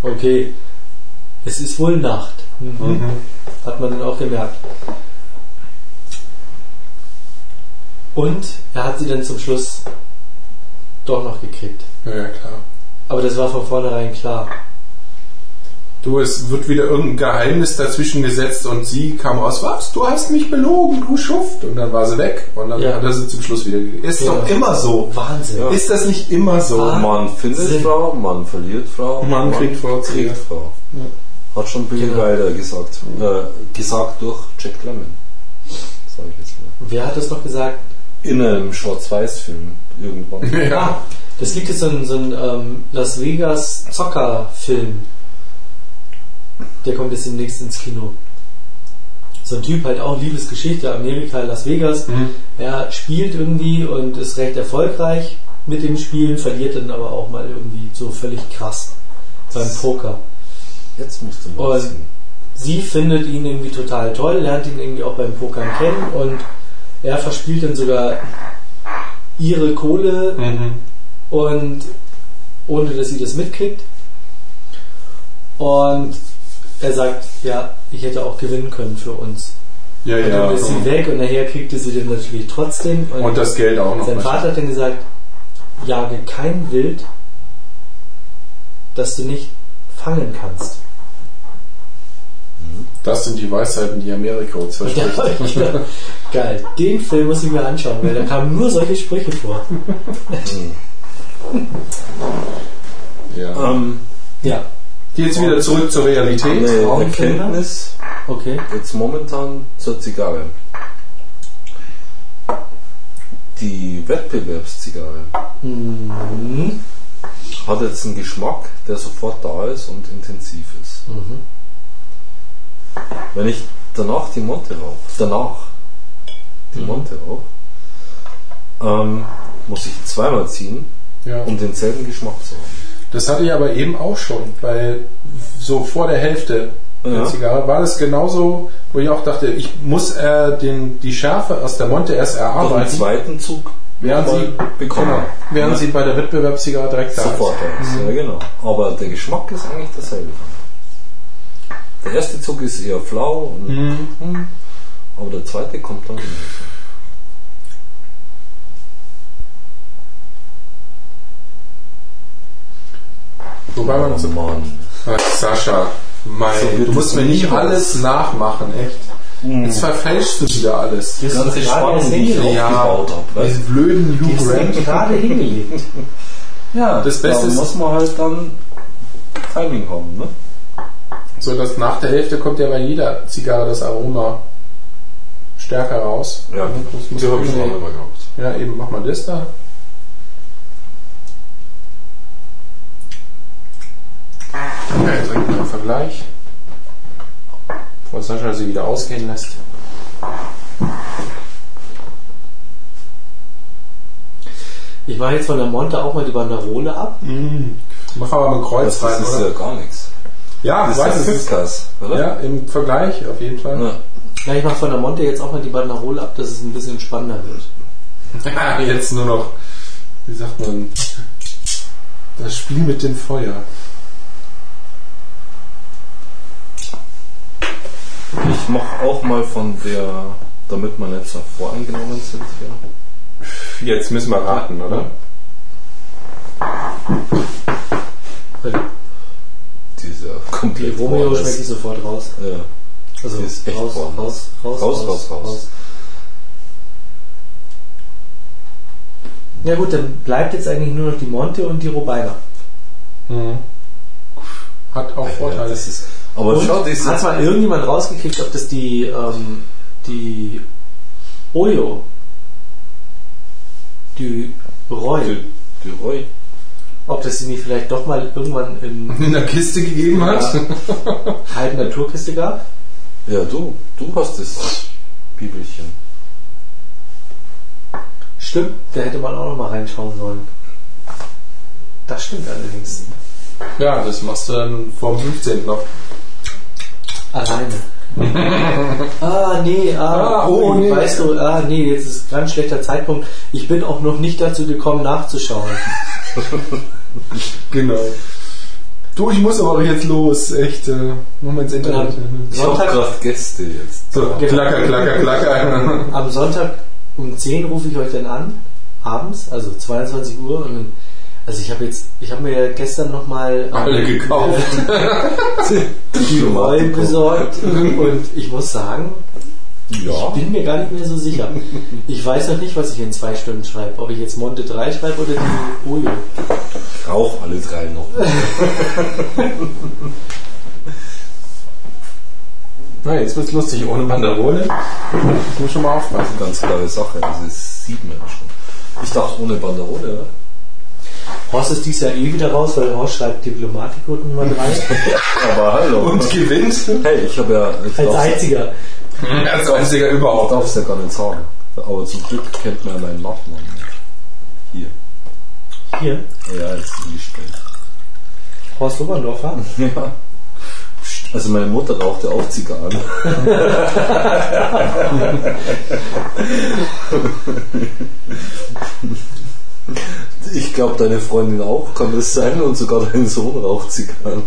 Okay, es ist wohl Nacht. Mhm. Hat man dann auch gemerkt. Und er hat sie dann zum Schluss doch noch gekriegt. Ja, klar. Aber das war von vornherein klar. Du, es wird wieder irgendein Geheimnis dazwischen gesetzt und sie kam raus, was? Du hast mich belogen, du Schuft. Und dann war sie weg. Und dann Ja. hat er sie zum Schluss wieder gekriegt. Ist Ja. doch immer so. Wahnsinn. Ja. Ist das nicht immer so? Ah. Mann findet Sinn. Frau, Mann verliert Frau, Mann kriegt Frau kriegt. Frau. Hat schon Bill Genau. Ryder gesagt. Äh, gesagt durch Jack Lemmon. Sag ich jetzt mal. Wer hat das noch gesagt? In einem Schwarz-Weiß-Film irgendwann. Ja. Ah, das gibt jetzt so ein, so ein ähm, Las Vegas Zocker-Film. Der kommt jetzt demnächst ins Kino. So ein Typ halt auch Liebesgeschichte, Amerika, Las Vegas. Mhm. Er spielt irgendwie und ist recht erfolgreich mit dem Spielen, verliert dann aber auch mal irgendwie so völlig krass beim Poker. Jetzt musst du mal Und sie findet ihn irgendwie total toll, lernt ihn irgendwie auch beim Pokern kennen und er verspielt dann sogar ihre Kohle Mhm. und ohne dass sie das mitkriegt. Und er sagt, ja, ich hätte auch gewinnen können für uns. Ja, Und ja. dann ist sie weg und nachher kriegte sie den natürlich trotzdem. Und, Und das Geld auch noch. sein Vater hat dann gesagt, jage kein Wild, das du nicht fangen kannst. Das sind die Weisheiten, die Amerika uns verspricht. hab ich gedacht, geil, den Film muss ich mir anschauen, weil da kamen nur solche Sprüche vor. Ja. Ähm, Ja, Jetzt wieder zurück zur Realität. eine? Erkenntnis okay. jetzt momentan zur Zigarre. Die Wettbewerbszigarre Mhm. hat jetzt einen Geschmack, der sofort da ist und intensiv ist. Mhm. Wenn ich danach die Monte rauche, danach die Mhm. Monte rauche, ähm, muss ich zweimal ziehen, Ja. um denselben Geschmack zu haben. Das hatte ich aber eben auch schon, weil so vor der Hälfte der Zigarre, war das genauso, wo ich auch dachte, ich muss äh, den, die Schärfe aus der Monte erst Doch im erarbeiten, zweiten Zug während mal sie, bekommen. genau, während Ja. sie bei der Wettbewerbszigarre direkt da Sofort ist. aus. Ja, genau. Aber der Geschmack ist eigentlich derselbe. Der erste Zug ist eher flau, und, hm, aber der zweite kommt dann genauso. Wobei man so, Mann. Ach, Sascha, mein, So du musst mir nicht nie alles nachmachen, echt. Jetzt verfälschst du wieder alles. Das ganze Spannung, die ich hingelegt. aufgebaut habe. Diesen blöden Die Hugh ist Grant. gerade hingelegt. Ja, Das Beste da ist- muss man halt dann Timing haben, ne? So, dass nach der Hälfte kommt ja bei jeder Zigarre das Aroma stärker raus. Ja, das muss die habe ich schon immer gehabt. Ja, eben, mach mal das da. Jetzt direkt mal einen Vergleich. Bevor Sascha sie wieder ausgehen lässt. Ich mache jetzt von der Monte auch mal die Banderole ab. Mach aber mal ein Kreuz Das, rein, das ist oder? ja gar nichts. Ja, Das ich weiß ist ist. Fitzkas, oder? Ja, im Vergleich auf jeden Fall. Ja. Ja, ich mache von der Monte jetzt auch mal die Banderole ab, dass es ein bisschen spannender wird. Ja, jetzt nur noch, wie sagt man, das Spiel mit dem Feuer. Ich mache auch mal von der, damit wir nicht so voreingenommen sind hier. Jetzt müssen wir raten, oder? Dieser Die Romeo schmecke ich sofort raus. Ja. Also ist echt raus, raus, woanders. raus, Raus, raus, raus. Ja gut, dann bleibt jetzt eigentlich nur noch die Monte und die Robina. Mhm. Hat auch Ja, Vorteile. das ist, aber Und schau, das ist hat mal irgendjemand rausgekriegt, ob das die, ähm, die Oyo, die Roy, die, die Roy. ob das sie nicht vielleicht doch mal irgendwann in in der Kiste gegeben hat. halben Naturkiste gab? Ja, du, du hast das Bibelchen. Stimmt, da hätte man auch noch mal reinschauen sollen. Das stimmt allerdings. Ja, das machst du dann vorm 15. noch. Alleine. ah, nee, ah, Ah, oh, nee. weißt du, ah, nee, jetzt ist ein ganz schlechter Zeitpunkt. Ich bin auch noch nicht dazu gekommen, nachzuschauen. Genau. Du, ich muss aber jetzt los. Echt, äh, mach mal ins Internet. Ich habe Sonntag, gerade Gäste jetzt. So, klacker, klacker, klacker. am Sonntag um 10 rufe ich euch dann an, abends, also 22 Uhr. Und dann, also ich habe jetzt, ich habe mir gestern nochmal Alle gekauft. die Rollen besorgt und ich muss sagen, Ja. ich bin mir gar nicht mehr so sicher. Ich weiß noch nicht, was ich in zwei Stunden schreibe. Ob ich jetzt Monte 3 schreibe oder die Ojo. Rauch alle drei noch. Na, jetzt wird's lustig ohne Banderole. Ich muss schon mal aufpassen. Ganz klare Sache. Das sieht man ja schon. Ich dachte ohne Banderole, oder? Horst ist dies Jahr eh wieder raus, weil Horst schreibt Diplomatikcode Nummer 3. Aber hallo. Und gewinnt. hey, ich habe ja. Ich Als einziger. Als einziger Ich überhaupt. darf es ja gar nicht sagen. Aber zum Glück kennt man ja meinen Nachnamen nicht. Hier. Hier, Ja, jetzt in die Stelle. Horst Oberndorfer. Ja. Also meine Mutter rauchte auch Zigarren. Ich glaube, deine Freundin auch, kann das sein? Und sogar dein Sohn raucht Zigarren.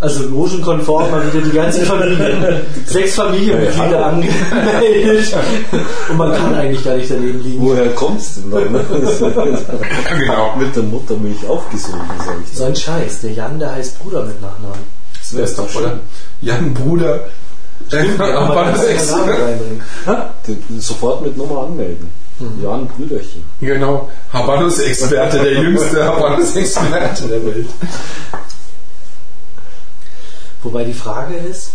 Also logenkonform mal wieder die ganze Familie. Sechs Familienmitglieder Ja, angemeldet. Und man kann eigentlich gar nicht daneben liegen. Woher kommst du denn dann? Ne? Genau. Mit der Muttermilch aufgesogen, sag ich So ein Scheiß. Der Jan, der heißt Bruder mit Nachnamen. Das wär's doch, oder? Jan Bruder. Ja, aber. Die- Sofort mit Nummer anmelden. Jan Brüderchen. Genau. Habanus-Experte, der jüngste Habanus-Experte der Welt. Wobei die Frage ist,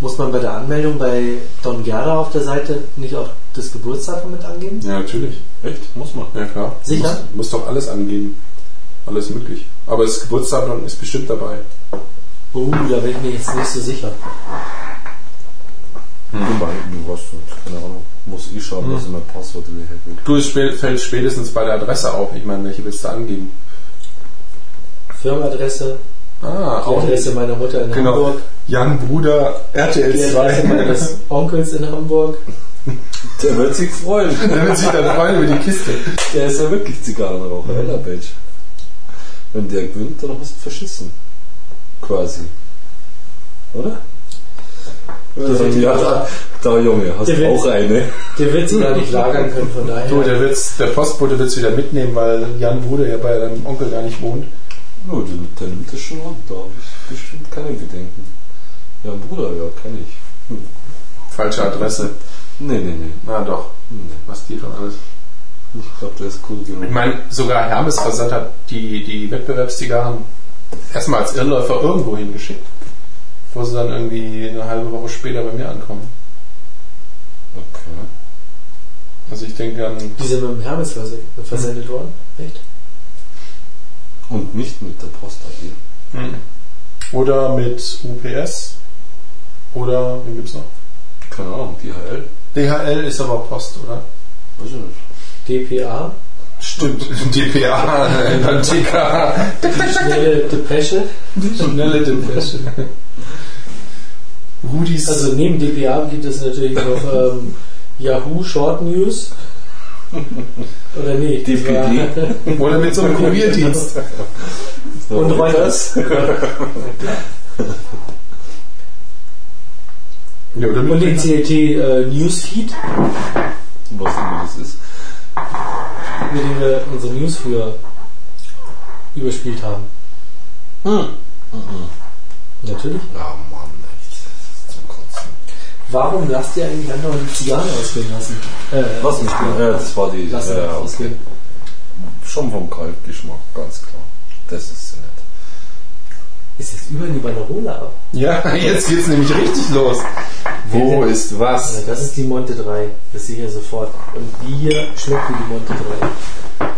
muss man bei der Anmeldung bei Don Gerda auf der Seite nicht auch das Geburtsdatum mit angeben? Ja, natürlich. Echt? Muss man. Ja, klar. Sicher? Muss, muss doch alles angeben. Alles möglich. Aber das Geburtsdatum ist bestimmt dabei. Oh, da bin ich mir jetzt nicht so sicher. Du meinst, du hast nicht, keine Ahnung. Muss ich schauen, dass ich mein Passwort wieder herkriege. Du, es fällt spätestens bei der Adresse auf. Ich meine, welche willst du angeben? Firmenadresse, Ah, die auch Adresse meiner Mutter in Genau. Hamburg, Jan Bruder, RTL die Adresse 2. meines Onkels in Hamburg. Der wird sich freuen. Der wird sich dann freuen über die Kiste. Der ist ja wirklich Zigarrenraucher, mhm. Ella Page. Wenn der gewinnt, dann hast du verschissen. Quasi. Oder? Der- ja, da, da Junge, hast du auch eine. Der wird sie gar nicht lagern können, von daher. Du, der, wird's, der Postbote wird es wieder mitnehmen, weil Jan Bruder ja bei deinem Onkel gar nicht wohnt. No, der, der nimmt das schon an. Da habe ich bestimmt keine Bedenken. Ja, Bruder, ja, kenn ich. Hm. Falsche Adresse. Nee, nee, nee. Na doch, nee. was die schon alles. Ich glaube, der ist cool genug. Ich meine, sogar Hermes Versand hat die, die Wettbewerbszigarren erstmal als Irrläufer irgendwo hingeschickt. Bevor sie dann irgendwie eine halbe Woche später bei mir ankommen. Okay. Also ich denke dann, Die sind mit dem Hermes vers versendet worden. Echt? Und nicht mit der Post AG. oder mit UPS oder, wen gibt's noch? Keine Ahnung, DHL? DHL ist aber Post, oder? Weiß ich nicht. DPA, Stimmt, DPA, dann TK. die schnelle Depesche. Schnelle Depesche. Rudis. Also neben DPA gibt es natürlich noch ähm, Yahoo Short News. Oder nee? DPD. oder mit so einem Kurierdienst. Und Reuters. Ja, oder Und den CLT äh, Newsfeed, Was immer das ist. Mit dem wir unsere News früher überspielt haben. Hm. Natürlich. Ja, Mann, echt. Zum Kotzen. Warum lasst ihr eigentlich andauernd die Zigarren ausgehen lassen? Äh, Was nicht? Ja, das war die. Lassen ja, ausgehen. Schon vom Kaltgeschmack, ganz klar. Das ist. Ist jetzt überall die Banderola ab. Ja, jetzt geht's nämlich richtig los. Wo ist was? Also das ist die Monte 3. Das sehe ich ja sofort. Und die hier schmeckt wie die Monte 3.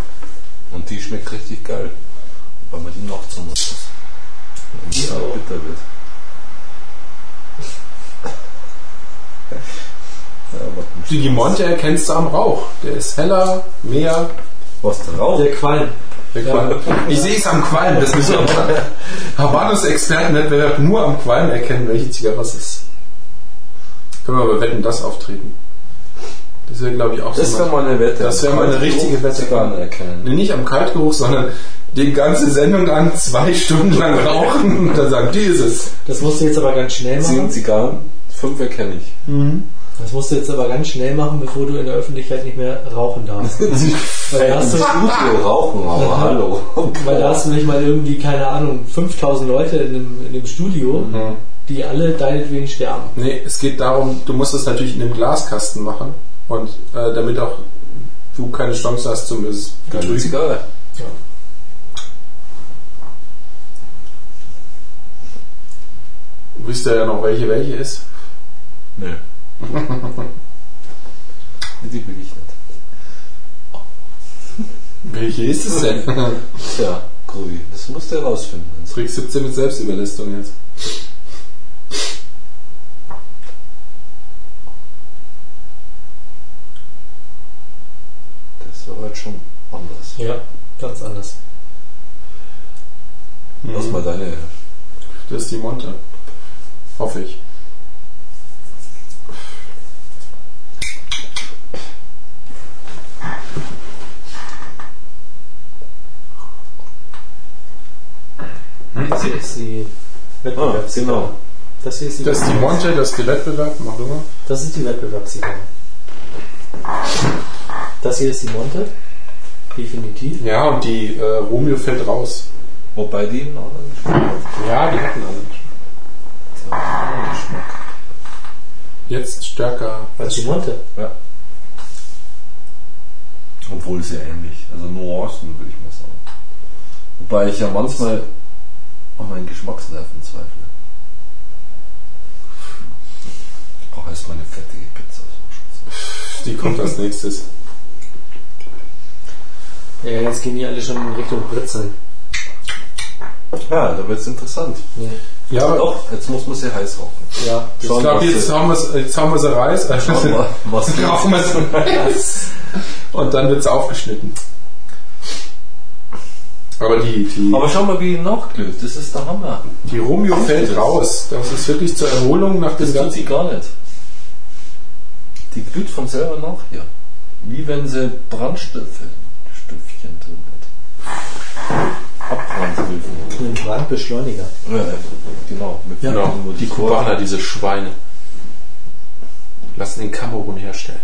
Und die schmeckt richtig geil. Weil man die noch zum muss. Und die auch bitter wird. Ja, Die, Monte erkennst du am Rauch. Der ist heller, mehr. Was der Rauch? Der Qualm. Qualm. Ich sehe es am Qualm. Das müssen wir Habanos-Expertenwettbewerb nur am Qualm erkennen, welche Zigarre es ist. Können wir aber wetten, das auftreten. Das wäre, glaube ich, auch Das so. wäre mal- eine Wette. Das wäre mal eine richtige Wette. Zigarren erkennen. Nee, nicht am Kaltgeruch, sondern die ganze Sendung an zwei Stunden lang rauchen und dann sagen, die ist es. Das musst du jetzt aber ganz schnell machen. Zigarren, fünf erkenne ich. Das musst du jetzt aber ganz schnell machen, bevor du in der Öffentlichkeit nicht mehr rauchen darfst. Weil da hast du, Studio rauchen, aber hallo. weil da hast du nicht mal irgendwie, keine Ahnung, 5000 Leute in dem, in dem Studio, die alle deinetwegen sterben. Nee, es geht darum, du musst es natürlich in einem Glaskasten machen und äh, damit auch du keine Chance hast zum es Geile betrügen. Zigarre. Wisst ihr ja noch, welche welche ist? Nee. Die will ich nicht. Welche ist es denn? Tja, Grubi, das musst du herausfinden. Trick 17 mit Selbstüberlistung jetzt. Das war halt schon anders. Ja, ganz anders. Lass mal deine. Das ist die Monte. Hoffe ich. Das hier ist die Ah, Wettbewerbszigarre. genau. Das hier ist die, Das ist die Monte, das ist der Wettbewerb, mach du mal. Das ist die Wettbewerbszigarre. Das hier ist die Monte. Definitiv. Ja, und die äh, Romeo fällt raus. Wobei die einen anderen Geschmack hat. Ja, die hatten einen anderen Geschmack. Jetzt stärker. Als die Monte. Ja. Obwohl sehr ähnlich. Also Nuancen würde ich mal sagen. Wobei ich ja manchmal an meinen Geschmacksnerven zweifle. Ich brauche erstmal eine fettige Pizza. Die kommt als nächstes. Ja, jetzt gehen die alle schon in Richtung Britzeln. ja, da wird es interessant. Ja, aber Doch, jetzt muss man sie heiß rauchen. Ja, ich glaube, jetzt haben wir's- jetzt haben wir sie reiß. Rauchen wir sie reiß. Und dann wird es aufgeschnitten. Aber die, die, Aber schau mal, wie die nachglüht. Das ist der Hammer. die Romeo fällt raus. Das ist wirklich zur Erholung nach dem Das tut ganzen. sie gar nicht. Die glüht von selber nach hier. Wie wenn sie Stiftchen drin hat. Abbrandhilfen. Ein Brandbeschleuniger. Ja, genau. Mit Ja. Genau, die Kubaner, diese Schweine. Lassen den Kamerun herstellen.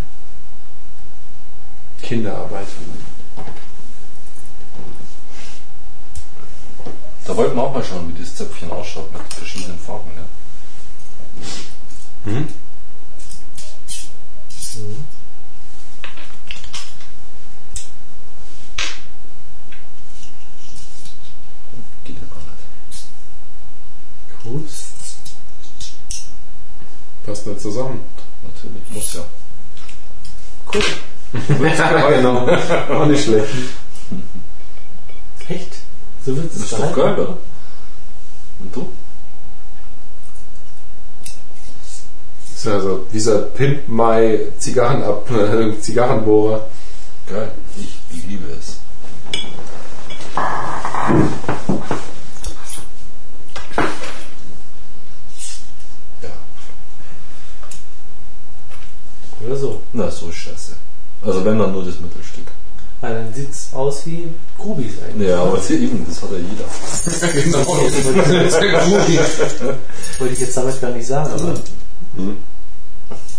Kinderarbeit. Da wollten wir auch mal schauen, wie das Zöpfchen ausschaut mit verschiedenen Farben. Ja? Mhm. Geht ja gar nicht. Gut. Passt nicht zusammen. Natürlich, muss ja. ja, genau. Auch nicht schlecht. Echt? So wird Das es ist doch geil, oder? Und du? Das ist also dieser Pimp My Zigarren ab, äh, Zigarrenbohrer. Geil. Ich liebe es. Ja. Oder so. Na, so ist scheiße. Also wenn dann nur das Mittelstück. Weil dann sieht es aus wie Grubis eigentlich. Ja, aber eben, das hat ja jeder. genau. Wollte ich jetzt damit gar nicht sagen, aber. Mhm.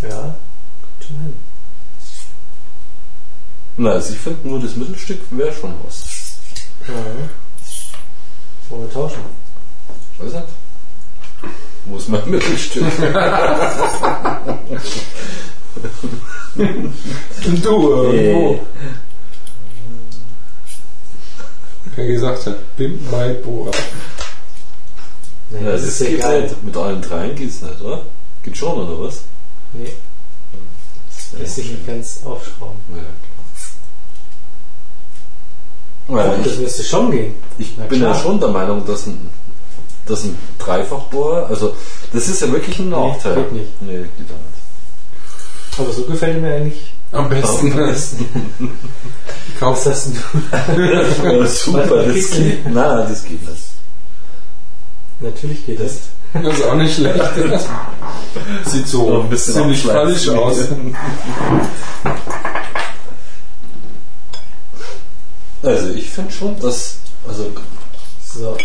Ja, schon hin. Na, also ich finde nur das Mittelstück wäre schon was. Ja. Wollen wir tauschen? Weiß nicht. Wo ist mein Mittelstück? Du, irgendwo. Wie gesagt hat, My Bohrer. Nee, Ja, das, geht egal. nicht. Mit allen dreien geht's nicht, oder? Geht schon, oder was? Nee. Das lässt sich nicht ganz aufschrauben. Ja, klar. Ja, das ich müsste schon gehen. ich Na bin klar. ja schon der Meinung, dass ein, dass ein Dreifachbohrer, also das ist ja wirklich ein Nachteil. geht nicht. Nee, geht auch nicht. Aber so gefällt mir eigentlich. Am besten. Am besten. Was Kauf hast denn du? Ja, super, das geht. Nein, das geht nicht. Natürlich geht das. Das ist auch nicht schlecht. Sieht so ein bisschen ziemlich falsch aus. Also ich finde schon, dass, also, So.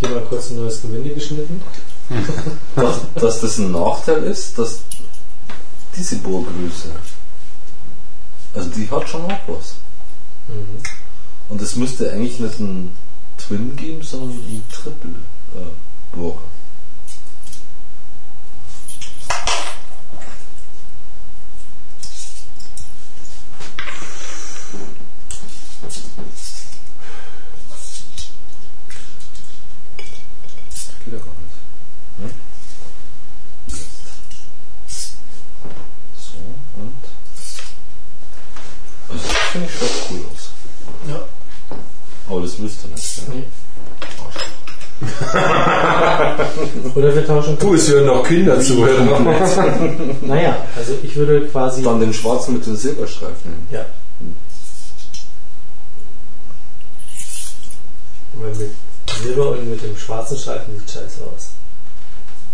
Hier mal kurz ein neues Gewinde geschnitten. dass, dass das ein Nachteil ist, dass diese Bohrgröße, also die hat schon auch was. Mhm. Und es müsste eigentlich nicht ein Twin geben, sondern ein Triple äh, Bohrer. Geht ja gar nicht. Ne? So, und. Also, das finde ich schaut cool aus. Ja. Aber das du nicht. Ja. Nee. Oder wir tauschen. Du, es hören noch Kinder zu. Naja, also ich würde quasi. Dann den schwarzen mit den Silberstreifen. Ja. Weil mit Silber und mit dem schwarzen Streifen sieht scheiße aus.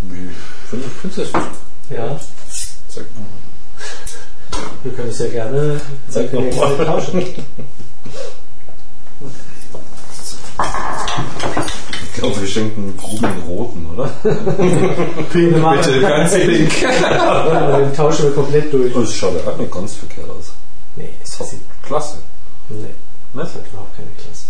Wie finde ich finde das gut. Ja, Zeig mal. wir können es ja gerne, Zeig ja noch mal. gerne tauschen. Ich glaube, wir schenken einen grünen roten, oder? Pink Bitte, ganz pink. Ja, den tauschen wir komplett durch. Das schaut ja auch nicht ganz verkehrt aus. Nee, Das hat klasse. nee, Ne? das hat überhaupt keine Klasse.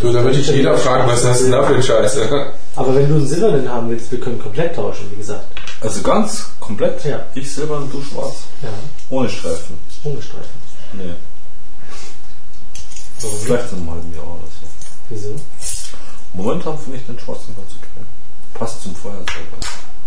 Du, da würde ich jeder fragen, was hast du denn da für ein Scheiße? Aber wenn du einen silbernen haben willst, wir können komplett tauschen, wie gesagt. Also ganz komplett. Ja. Ich silbern, du schwarz. Ja, Ohne Streifen. ohne Streifen. Nee. Warum nicht? Vielleicht in einem halben Jahr oder so. Wieso? Momentan finde ich den schwarzen ganz okay. Passt zum Feuerzeug.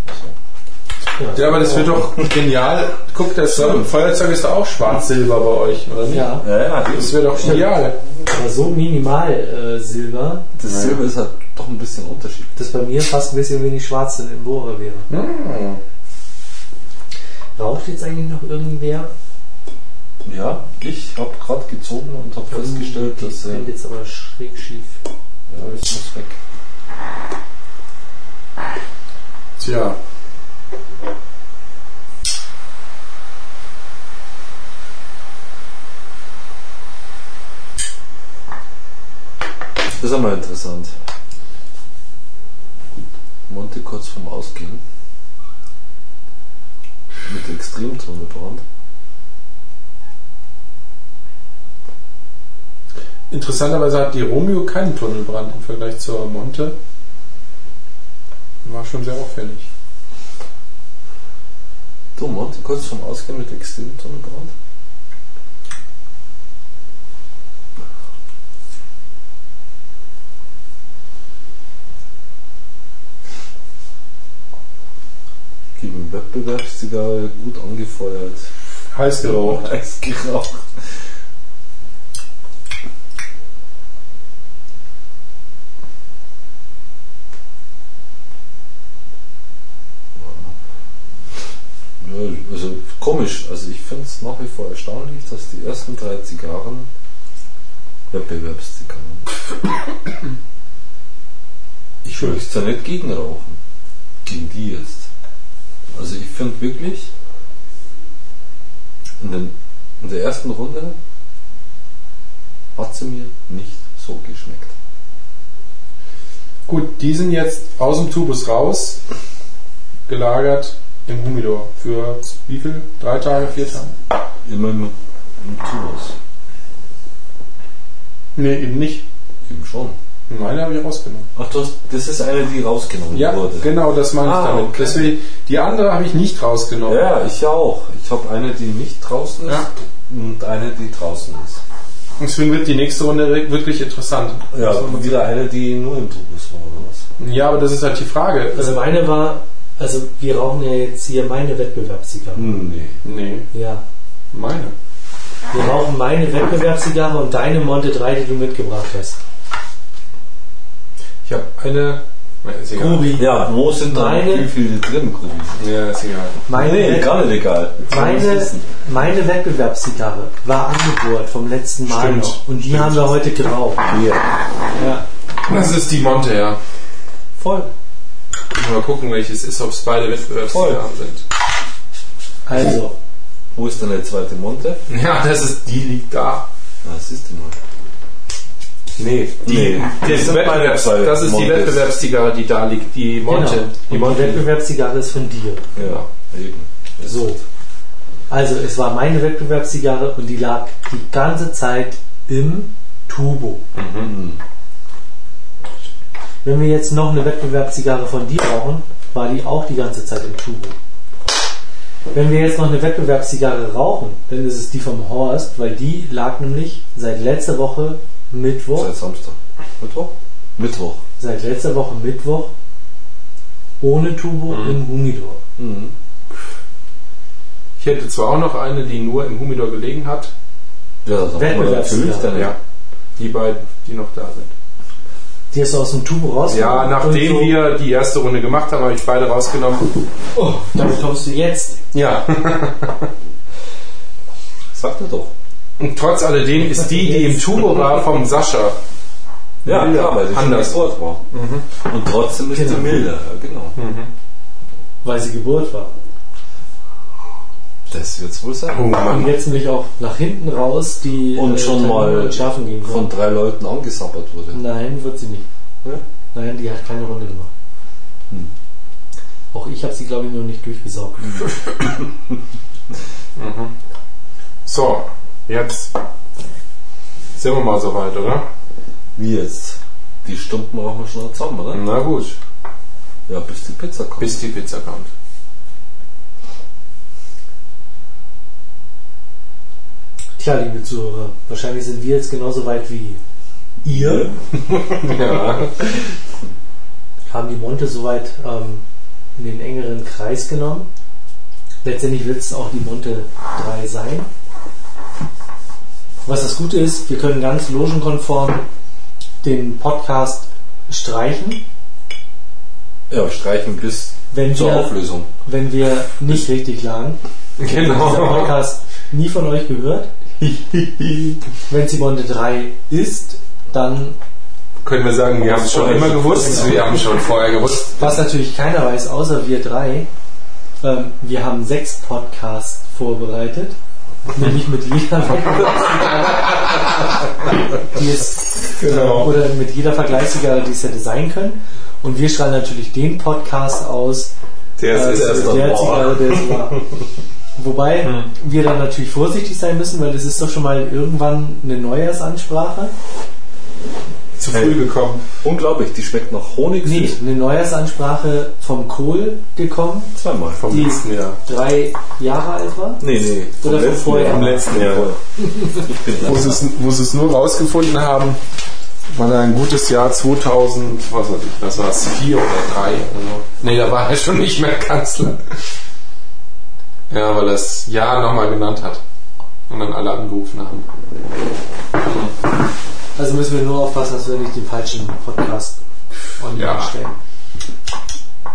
So. Ja, aber das wird doch genial. Guck, das Feuerzeug ist doch auch schwarz-silber bei euch, oder nicht? Ja, Ja, ja, Das wäre doch genial. aber so minimal äh, Silber, Das Silber ist halt doch ein bisschen Unterschied. dass bei mir fast ein bisschen wenig schwarz in den Bohrer wäre. Hm. Raucht jetzt eigentlich noch irgendwer? Ja, ich habe gerade gezogen und habe festgestellt, dass Die äh, sind jetzt aber schräg schief. ja, ich muss weg. Tja, Das ist einmal interessant. Monte kurz vorm Ausgehen. Mit Extremtonnebrand. Interessanterweise hat die Romeo keinen Tunnelbrand im Vergleich zur Monte. War schon sehr auffällig. Du, Monte kurz vorm Ausgehen mit Extremtonnebrand. Gegen Wettbewerbssieger gut angefeuert. Heiß geraucht. Heiß geraucht. Also komisch. Also ich finde es nach wie vor erstaunlich, dass die ersten drei Zigarren Wettbewerbszigarren. Ich Schön. möchte ja nicht gegen rauchen. Gegen die jetzt. Also ich finde wirklich, in, den, in der ersten Runde hat sie mir nicht so geschmeckt. Gut, die sind jetzt aus dem Tubus raus, gelagert im Humidor. Für wie viel? Drei Tage, vier Tage? Immer im, im Tubus. Nee, eben nicht. Eben schon. Meine habe ich rausgenommen. Ach, du hast, das ist eine, die rausgenommen Ja, wurde. genau, das meine ich Ah, damit. okay. Deswegen, die andere habe ich nicht rausgenommen. Ja, ich ja auch. Ich habe eine, die nicht draußen ist Ja. und eine, die draußen ist. Und deswegen wird die nächste Runde wirklich interessant. Ja, und wieder eine, die nur im Tubus war, oder was? Ja, aber das ist halt die Frage. Also meine war, also wir rauchen ja jetzt hier meine Wettbewerbszigarre. Hm, nee. nee, Ja. meine. Wir rauchen meine Wettbewerbszigarre und deine Monte 3, die du mitgebracht hast. Ich habe eine. Na, Ist egal. Grubi. Ja, wo sind da Meine- wie viele drin, Grubi? Ja, ist egal. Meine, Nee, gar nicht egal. Meine, meine Wettbewerbszigarre war angebohrt vom letzten Mal Stimmt. noch. Und die haben wir heute geraucht. Hier. Ja. Das ist die Monte, ja. Voll. Mal gucken, welches ist, ob es beide Wettbewerbszigarren sind. Also, Wo ist denn der zweite Monte? Ja, das ist, die liegt da. Ah, das ist die mal. Nee, die, Nee, das, das sind meine Wettbewerbs, zwei das ist die Montes. Wettbewerbszigarre, die da liegt. Die Monte. genau. Die Monte. die Wettbewerbszigarre ist von dir. Ja, eben. So. Also, es war meine Wettbewerbszigarre und die lag die ganze Zeit im Tubo. Mhm. Wenn wir jetzt noch eine Wettbewerbszigarre von dir rauchen, war die auch die ganze Zeit im Tubo. Wenn wir jetzt noch eine Wettbewerbszigarre rauchen, dann ist es die vom Horst, weil die lag nämlich seit letzter Woche Mittwoch, Seit Samstag. Mittwoch? Mittwoch. seit letzter Woche Mittwoch ohne Tubo im Humidor. Mhm. Ich hätte zwar auch noch eine, die nur im Humidor gelegen hat. Ja, das Wettbewerbszigarre. natürlich dann. Ja. Die beiden, die noch da sind. Die hast du aus dem Tubo raus. Ja, nachdem wir die erste Runde gemacht haben, habe ich beide rausgenommen. Oh, damit kommst du jetzt. Ja. Sag mir doch. Und trotz alledem ist die, die im Tubo war, vom Sascha. Ja, Milder. klar, weil die Anders. schon Geburt war. Und trotzdem ist Genau. die milder. Ja, genau. Weil sie Geburt war. Das wird's wohl sein. Oh Und jetzt nämlich auch nach hinten raus die Und schon Tanninen mal und Schafen gehen Von drei Leuten angesappert wurde. Nein, wird sie nicht. Ja? Nein, die hat keine Runde gemacht. Hm. Auch ich habe sie, glaube ich, noch nicht durchgesaugt. So, jetzt sind wir mal soweit, oder? Wie jetzt? Die Stunden brauchen wir schon noch zusammen, oder? Na gut, Ja, bis die Pizza kommt. bis die Pizza kommt. Tja, liebe Zuhörer, wahrscheinlich sind wir jetzt genauso weit wie ihr. Ja. Haben die Monte soweit ähm, in den engeren Kreis genommen. Letztendlich wird es auch die Monte 3 sein. Was das Gute ist, wir können ganz logenkonform den Podcast streichen, Ja, streichen bis wenn zur wir, Auflösung. wenn wir nicht richtig lagen. Dieser Genau. Podcast Nie von euch gehört. Wenn sie Monte 3 ist, dann, Können wir sagen, wir haben es schon immer gewusst. Wir haben schon vorher gewusst. was natürlich keiner weiß, außer wir drei, ähm, wir haben sechs Podcasts vorbereitet. Nämlich mit jeder die es Genau. oder mit jeder Vergleichsliga, die es hätte sein können. Und wir strahlen natürlich den Podcast aus, Der äh, ist der Zigarre, der es war. Wobei wir dann natürlich vorsichtig sein müssen, weil das ist doch schon mal irgendwann eine Neujahrsansprache. zu früh gekommen. Unglaublich, die schmeckt nach Honig. Nee, eine Neujahrsansprache vom Kohl gekommen, Zweimal. Vom Die- letzten Jahr. drei Jahre alt war. Nee, nee. Oder von vorher? Vom letzten Jahr. Wo sie, es, wo sie es nur rausgefunden haben, war da ein gutes Jahr 2000, was weiß ich, das war es, 4 oder 3 oder. Nee, da war er schon nicht mehr Kanzler. Ja, weil er das Jahr nochmal genannt hat. Und dann alle angerufen haben. Also müssen wir nur aufpassen, dass wir nicht den falschen Podcast online Ja. stellen.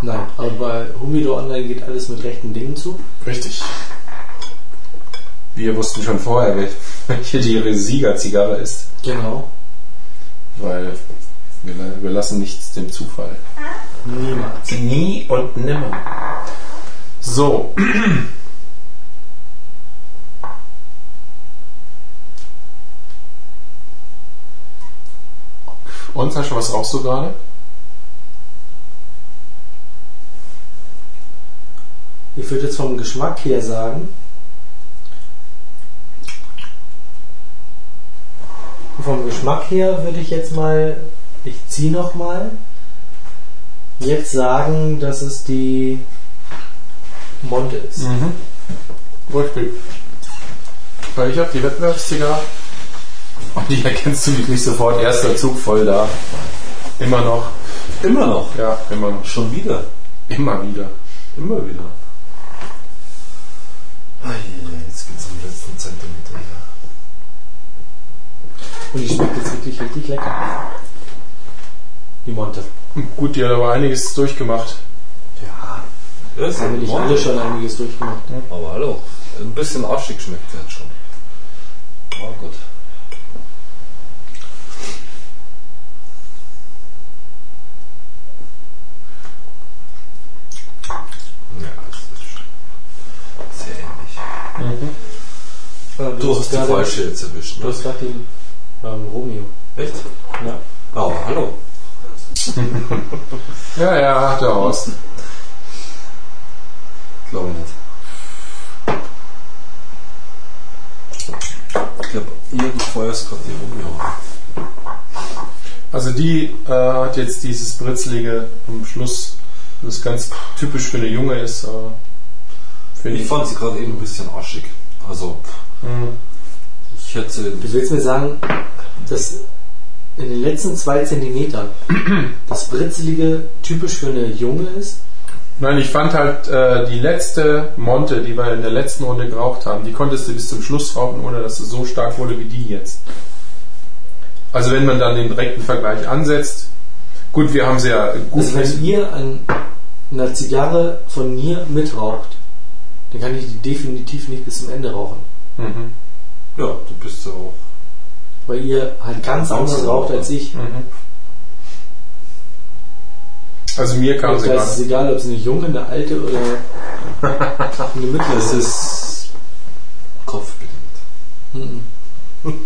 Nein, aber bei Humido Online geht alles mit rechten Dingen zu. Richtig. Wir wussten schon vorher, wel- welche die ihre Siegerzigarre ist. Genau. Weil wir, wir lassen nichts dem Zufall. Niemals. Nie und nimmer. So. Und Sascha, was rauchst du gerade? Ich würde jetzt vom Geschmack her sagen, vom Geschmack her würde ich jetzt mal, ich ziehe noch mal, jetzt sagen, dass es die Monte ist. Mhm. Richtig. Weil ich habe die Wettbewerbszigarre. Und die erkennst du wirklich sofort. Erster Zug voll da. Immer noch. Immer noch. Ja, immer noch. Schon wieder. Immer wieder. Immer wieder. Jetzt geht's am letzten Zentimeter her. Und die schmeckt jetzt wirklich richtig lecker. Die Monte. Gut, die hat aber einiges durchgemacht. Ja, Das haben wir nicht alle schon einiges durchgemacht. Ne? Aber hallo, ein bisschen arschig schmeckt jetzt schon. Oh gut. Ja, das ist sehr ähnlich. Äh, Du hast die falsche jetzt erwischt. Du Ne? hast gerade den ähm, Romeo. Echt? Ja. Aber hallo. Ja, ja, hat er aus. Glaube nicht. Ich glaube, ihr feuerst gerade die Romeo. Also die äh, hat jetzt dieses Britzelige am Schluss, das ganz typisch für eine Junge ist. Äh, Ich fand sie gerade eben ein bisschen arschig. Also, Mhm. Ich hätte. Du willst mir sagen, dass in den letzten zwei Zentimetern das Britzelige typisch für eine Junge ist? Nein, ich fand halt äh, die letzte Monte, die wir in der letzten Runde geraucht haben, die konntest du bis zum Schluss rauchen, ohne dass es so stark wurde wie die jetzt. Also wenn man dann den direkten Vergleich ansetzt, gut, wir haben sie ja gut Also wenn ihr an einer Zigarre von mir mitraucht, dann kann ich die definitiv nicht bis zum Ende rauchen. Mhm. Ja, du bist ja auch. Weil ihr halt ganz anders raucht als ich. Mhm. Also mir kam Und sie ist es gerade. egal, ob es eine junge, eine alte oder eine mittlere Das ist kopfbedingt. Mhm.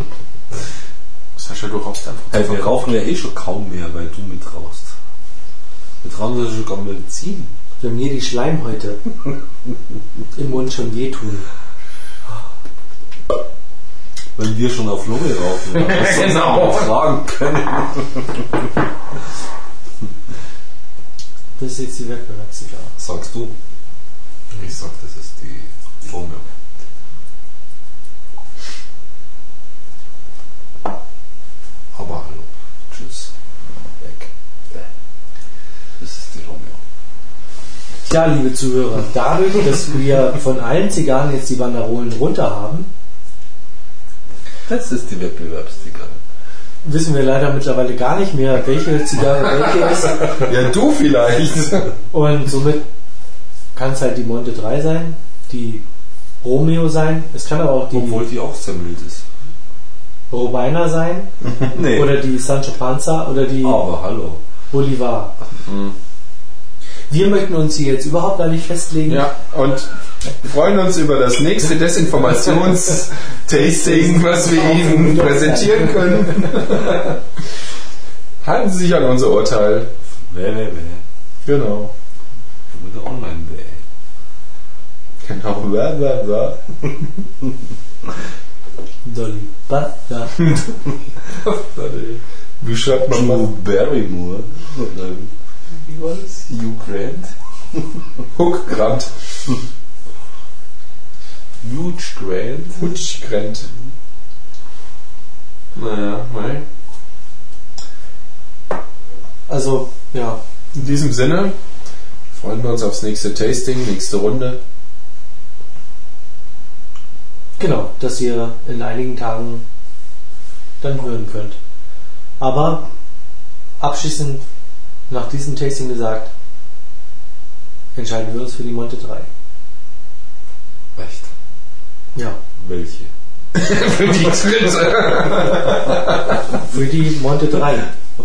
Sascha, du rauchst einfach. Hey, wir rauchen ja eh schon kaum mehr, weil du mit rauchst. Wir rauchen ja sogar Medizin. Wenn mir die Schleimhäute im Mund schon wehtun. Wenn wir schon auf Lunge rauchen, dann was soll Genau. man fragen können. Das ist jetzt die Wettbewerbszigarre. Sagst du? Ich sag, das ist die Romeo. Aber hallo. Tschüss. Weg. Das ist die Romeo. Tja, liebe Zuhörer, dadurch, dass wir von allen Zigarren jetzt die Banderolen runter haben, Das ist die Wettbewerbszigarre. wissen wir leider mittlerweile gar nicht mehr, welche Zigarre welche ist. Ja, du vielleicht. Und somit kann es halt die Monte 3 sein, die Romeo sein, es kann aber auch die Obwohl die auch sehr mild ist. Robina sein Nee. oder die Sancho Panza oder die aber hallo. Bolivar. Wir möchten uns hier jetzt überhaupt gar nicht festlegen. Ja, und freuen uns über das nächste Desinformations-Tasting, was wir Ihnen präsentieren können. Halten Sie sich an unser Urteil. www. Genau. Oder online weh. Genau. Blah, blah, blah. Dolly. Ba, da. Wie schreibt man mal? Barrymore. Wie war das? Hugh Grant? Hook Grant. Hugh Grant? Hutsch Grant. Naja, nein. Also, ja. In diesem Sinne freuen wir uns aufs nächste Tasting, nächste Runde. Genau, dass ihr in einigen Tagen dann hören könnt. Aber abschließend nach diesem Tasting gesagt, entscheiden wir uns für die Monte 3. Echt? Ja, Welche? Für die dritte. für die Monte 3.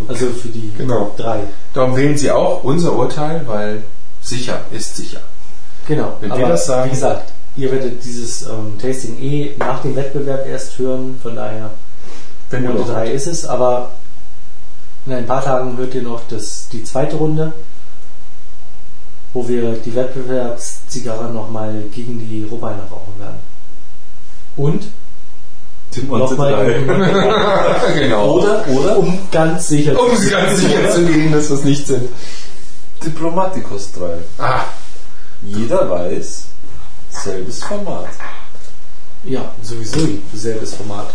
Also für die Genau. 3. Darum wählen Sie auch unser Urteil, weil sicher ist sicher. Genau. Wenn Aber wir das sagen- wie gesagt, ihr werdet dieses ähm, Tasting eh nach dem Wettbewerb erst hören, von daher Wenn Runde 3 ist es, aber in ein paar Tagen hört ihr noch das, die zweite Runde, wo wir die Wettbewerbszigarre nochmal gegen die Robeiner rauchen werden. Und nochmal 3. gegen die genau. Oder, oder um ganz sicher Um sie ganz sicher zu gehen, dass wir es nicht sind. Diplomaticos 3. Ah, Jeder weiß, selbes Format. Ja, sowieso selbes Format.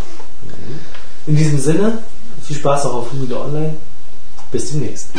In diesem Sinne, viel Spaß auch auf Fußball Online. Bis demnächst.